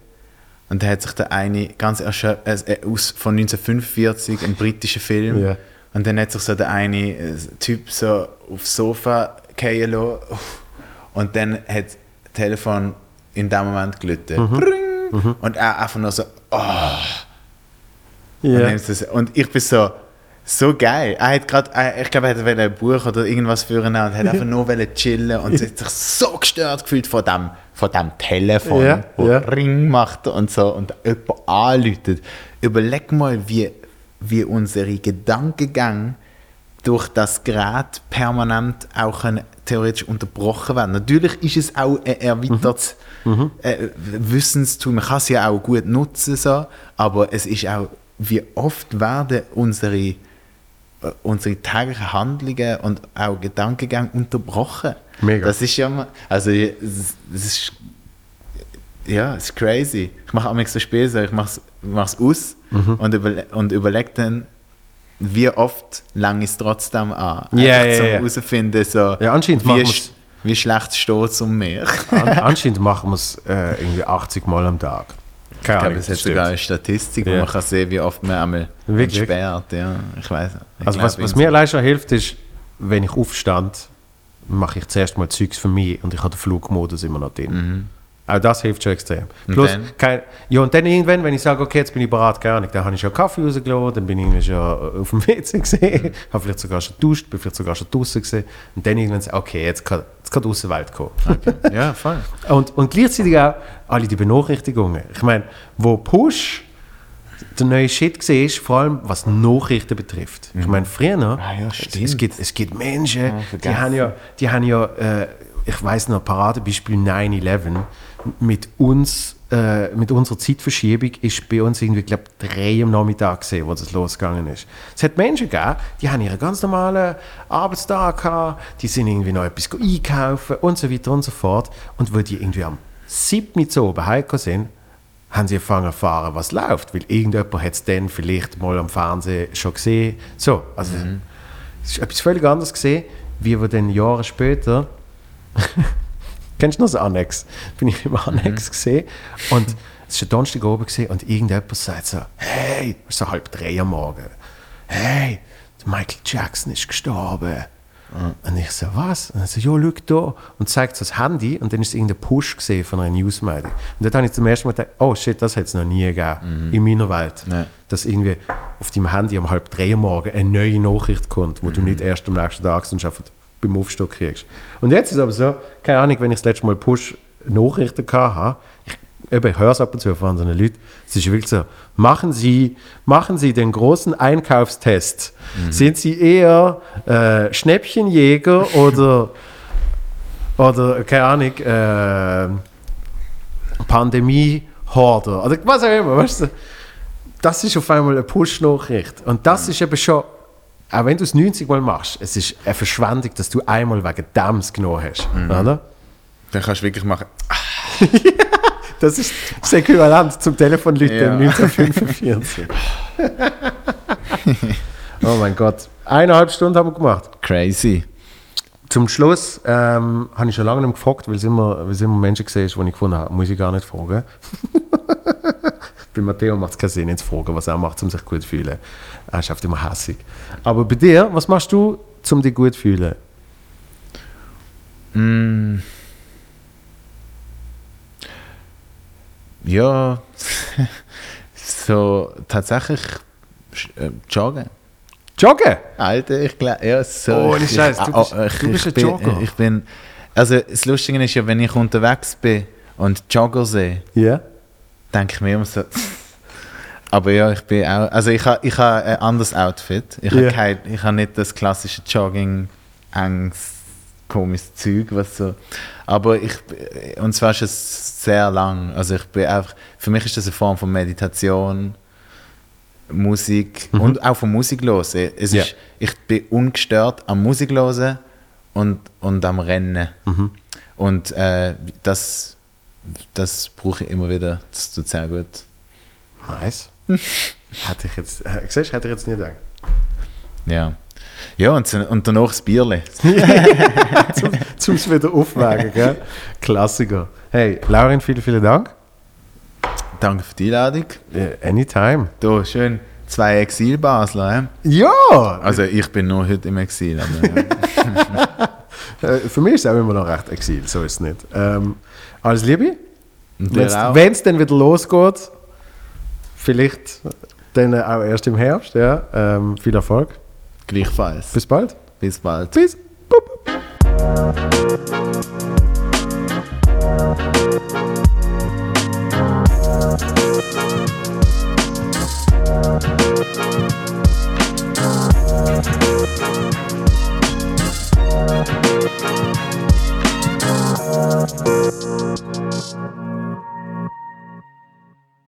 und da hat sich der eine ganz erschöpft, äh, aus, von 1945, ein britischer Film. Yeah. Und dann hat sich so der eine äh, Typ so aufs Sofa lassen. Und dann hat das Telefon in dem Moment gelitten. Mhm. Mhm. Und er einfach nur so, oh. Yeah. Und, und ich bin so, so geil. Er hat grad, ich glaube, er hat ein Buch oder irgendwas führen und hat einfach nur chillen und hat sich so gestört gefühlt von dem von dem Telefon, ja, wo ja. Ring macht und so und jemand anläutet. Überleg mal, wie, wie unsere Gedankengang durch das Gerät permanent auch theoretisch unterbrochen werden. Natürlich ist es auch ein erweitertes mhm. mhm. äh, Wissenstum. Man kann es ja auch gut nutzen, so, aber es ist auch, wie oft werden unsere, äh, unsere täglichen Handlungen und auch Gedankengänge unterbrochen. Mega. Das ist ja mal, also das ist, ja, es ist crazy. Ich mache auch so Spiele, so, ich mache es aus mhm. und, überle und überlege dann, wie oft lang ist es trotzdem an. Yeah, zum yeah. herausfinden, so, ja, anscheinend wie, sch wie schlecht steht es um mich. An anscheinend machen wir es äh, irgendwie 80 Mal am Tag. Keine ich glaube, es hat sogar eine Statistik, wo man kann sehen, wie oft man einmal entsperrt. Ja, ich weiß. Also was, was mir leider schon hilft, ist, wenn ich aufstand, mache ich zuerst mal Zeugs für mich und ich habe den Flugmodus immer noch drin. Mhm. Auch das hilft schon extrem. Und Plus, kein, ja, und dann irgendwann, wenn ich sage, okay, jetzt bin ich bereit, gar nicht, dann habe ich schon Kaffee rausgelassen, dann bin ich schon auf dem WC gesehen, mhm. habe vielleicht sogar schon geduscht, bin vielleicht sogar schon draußen gesehen und dann irgendwann sage okay, jetzt kann, jetzt kann die Außenwelt kommen. Okay. Ja, voll. und, und gleichzeitig auch alle die Benachrichtigungen. Ich meine, wo Push der neue Shit siehst, vor allem was Nachrichten betrifft. Mhm. Ich meine, früher, ah, ja, es, es, gibt, es gibt Menschen, ja, die haben ja, die haben ja äh, ich weiß noch, Paradebeispiel 9-11, mit uns, äh, mit unserer Zeitverschiebung ist bei uns irgendwie, glaube drei am Nachmittag gesehen, wo das losgegangen ist. Es hat Menschen gegeben, die haben ihren ganz normalen Arbeitstag gehabt, die sind irgendwie noch etwas einkaufen und so weiter und so fort. Und wo die irgendwie am 7. Uhr oben heimgekommen sind, haben sie angefangen zu erfahren, was läuft, weil irgendjemand hat es dann vielleicht mal am Fernsehen schon gesehen. So, also mhm. es ist etwas völlig anderes gesehen, wie wir dann Jahre später Kennst du noch das Annex? Bin ich im Annex mhm. gesehen und es war Donnerstag oben gesehen und irgendjemand sagt so, hey, es ist so halb drei am Morgen, hey, Michael Jackson ist gestorben. Mhm. Und ich so, was? Und er so, ja, schau da. Und zeigt so das Handy und dann ist irgendein Push gesehen von einer Newsmeldung. Und dann habe ich zum ersten Mal gedacht, oh shit, das hat es noch nie gegeben mhm. in meiner Welt. Nee. Dass irgendwie auf deinem Handy um halb drei am Morgen eine neue Nachricht kommt, wo mhm. du nicht erst am nächsten Tag sonst einfach beim Aufstehen kriegst. Und jetzt ist es aber so, keine Ahnung, wenn ich das letzte Mal Push-Nachrichten hatte, ich, ich höre es ab und zu von anderen Leuten, es ist wirklich so, machen Sie, machen Sie den großen Einkaufstest. Mhm. Sind Sie eher äh, Schnäppchenjäger oder oder keine Ahnung, äh, Pandemie-Horde oder was auch immer, weißt du? Das ist auf einmal eine Push-Nachricht. Und das ist eben schon, auch wenn du es 90 Mal machst, es ist eine Verschwendung, dass du einmal wegen dem es genommen hast. Oder? Dann kannst du wirklich machen. Das ist das Äquivalent zum Telefonlüten Ja. 1945. oh mein Gott. Eineinhalb Stunden haben wir gemacht. Crazy. Zum Schluss ähm, habe ich schon lange nicht gefragt, weil es immer, weil es immer Menschen gesehen ist, die ich gefunden habe, muss ich gar nicht fragen. bei Matteo macht es keinen Sinn, jetzt zu fragen, was er macht, um sich gut zu fühlen. Er ist oft immer hässig. Aber bei dir, was machst du, um dich gut zu fühlen? Mm. Ja, so tatsächlich äh, joggen. Joggen? Alter, ich glaube, ja, so. Oh, ich, Scheiß, du ich- bist- ich, du bist ich ein bin, Jogger. Ich bin, also das Lustige ist ja, wenn ich unterwegs bin und Jogger sehe, Ja. Denke ich mir immer so. Aber ja, ich bin auch, also ich habe ich ha ein anderes Outfit. Ich Ja. habe habe nicht das klassische Jogging, enges, komisches Zeug, was so. Aber ich, und zwar ist es sehr lang. Also ich bin einfach, für mich ist das eine Form von Meditation, Musik und auch von Musik hören. Es Ja. ist, ich bin ungestört am Musik hören und, und am Rennen. Und äh, das, das brauche ich immer wieder. Das tut sehr gut. Nice. hätte ich jetzt, äh, siehst, du, hätte ich jetzt nicht gedacht. Ja. Ja, und, und danach das Bierle. Zum es wieder aufwägen, gell? Klassiker. Hey, Laurin, vielen, vielen Dank. Danke für die Einladung. Äh, anytime. Da, schön. Zwei Exil-Basler. Äh? Ja! Also ich bin nur heute im Exil. Aber, ja. Äh, für mich ist es auch immer noch recht Exil, so ist es nicht. Ähm, alles Liebe. Wenn es dann wieder losgeht, vielleicht dann auch erst im Herbst. Ja. Ähm, viel Erfolg. Gleichfalls. Bis bald. Bis bald. Bis. Boop, boop.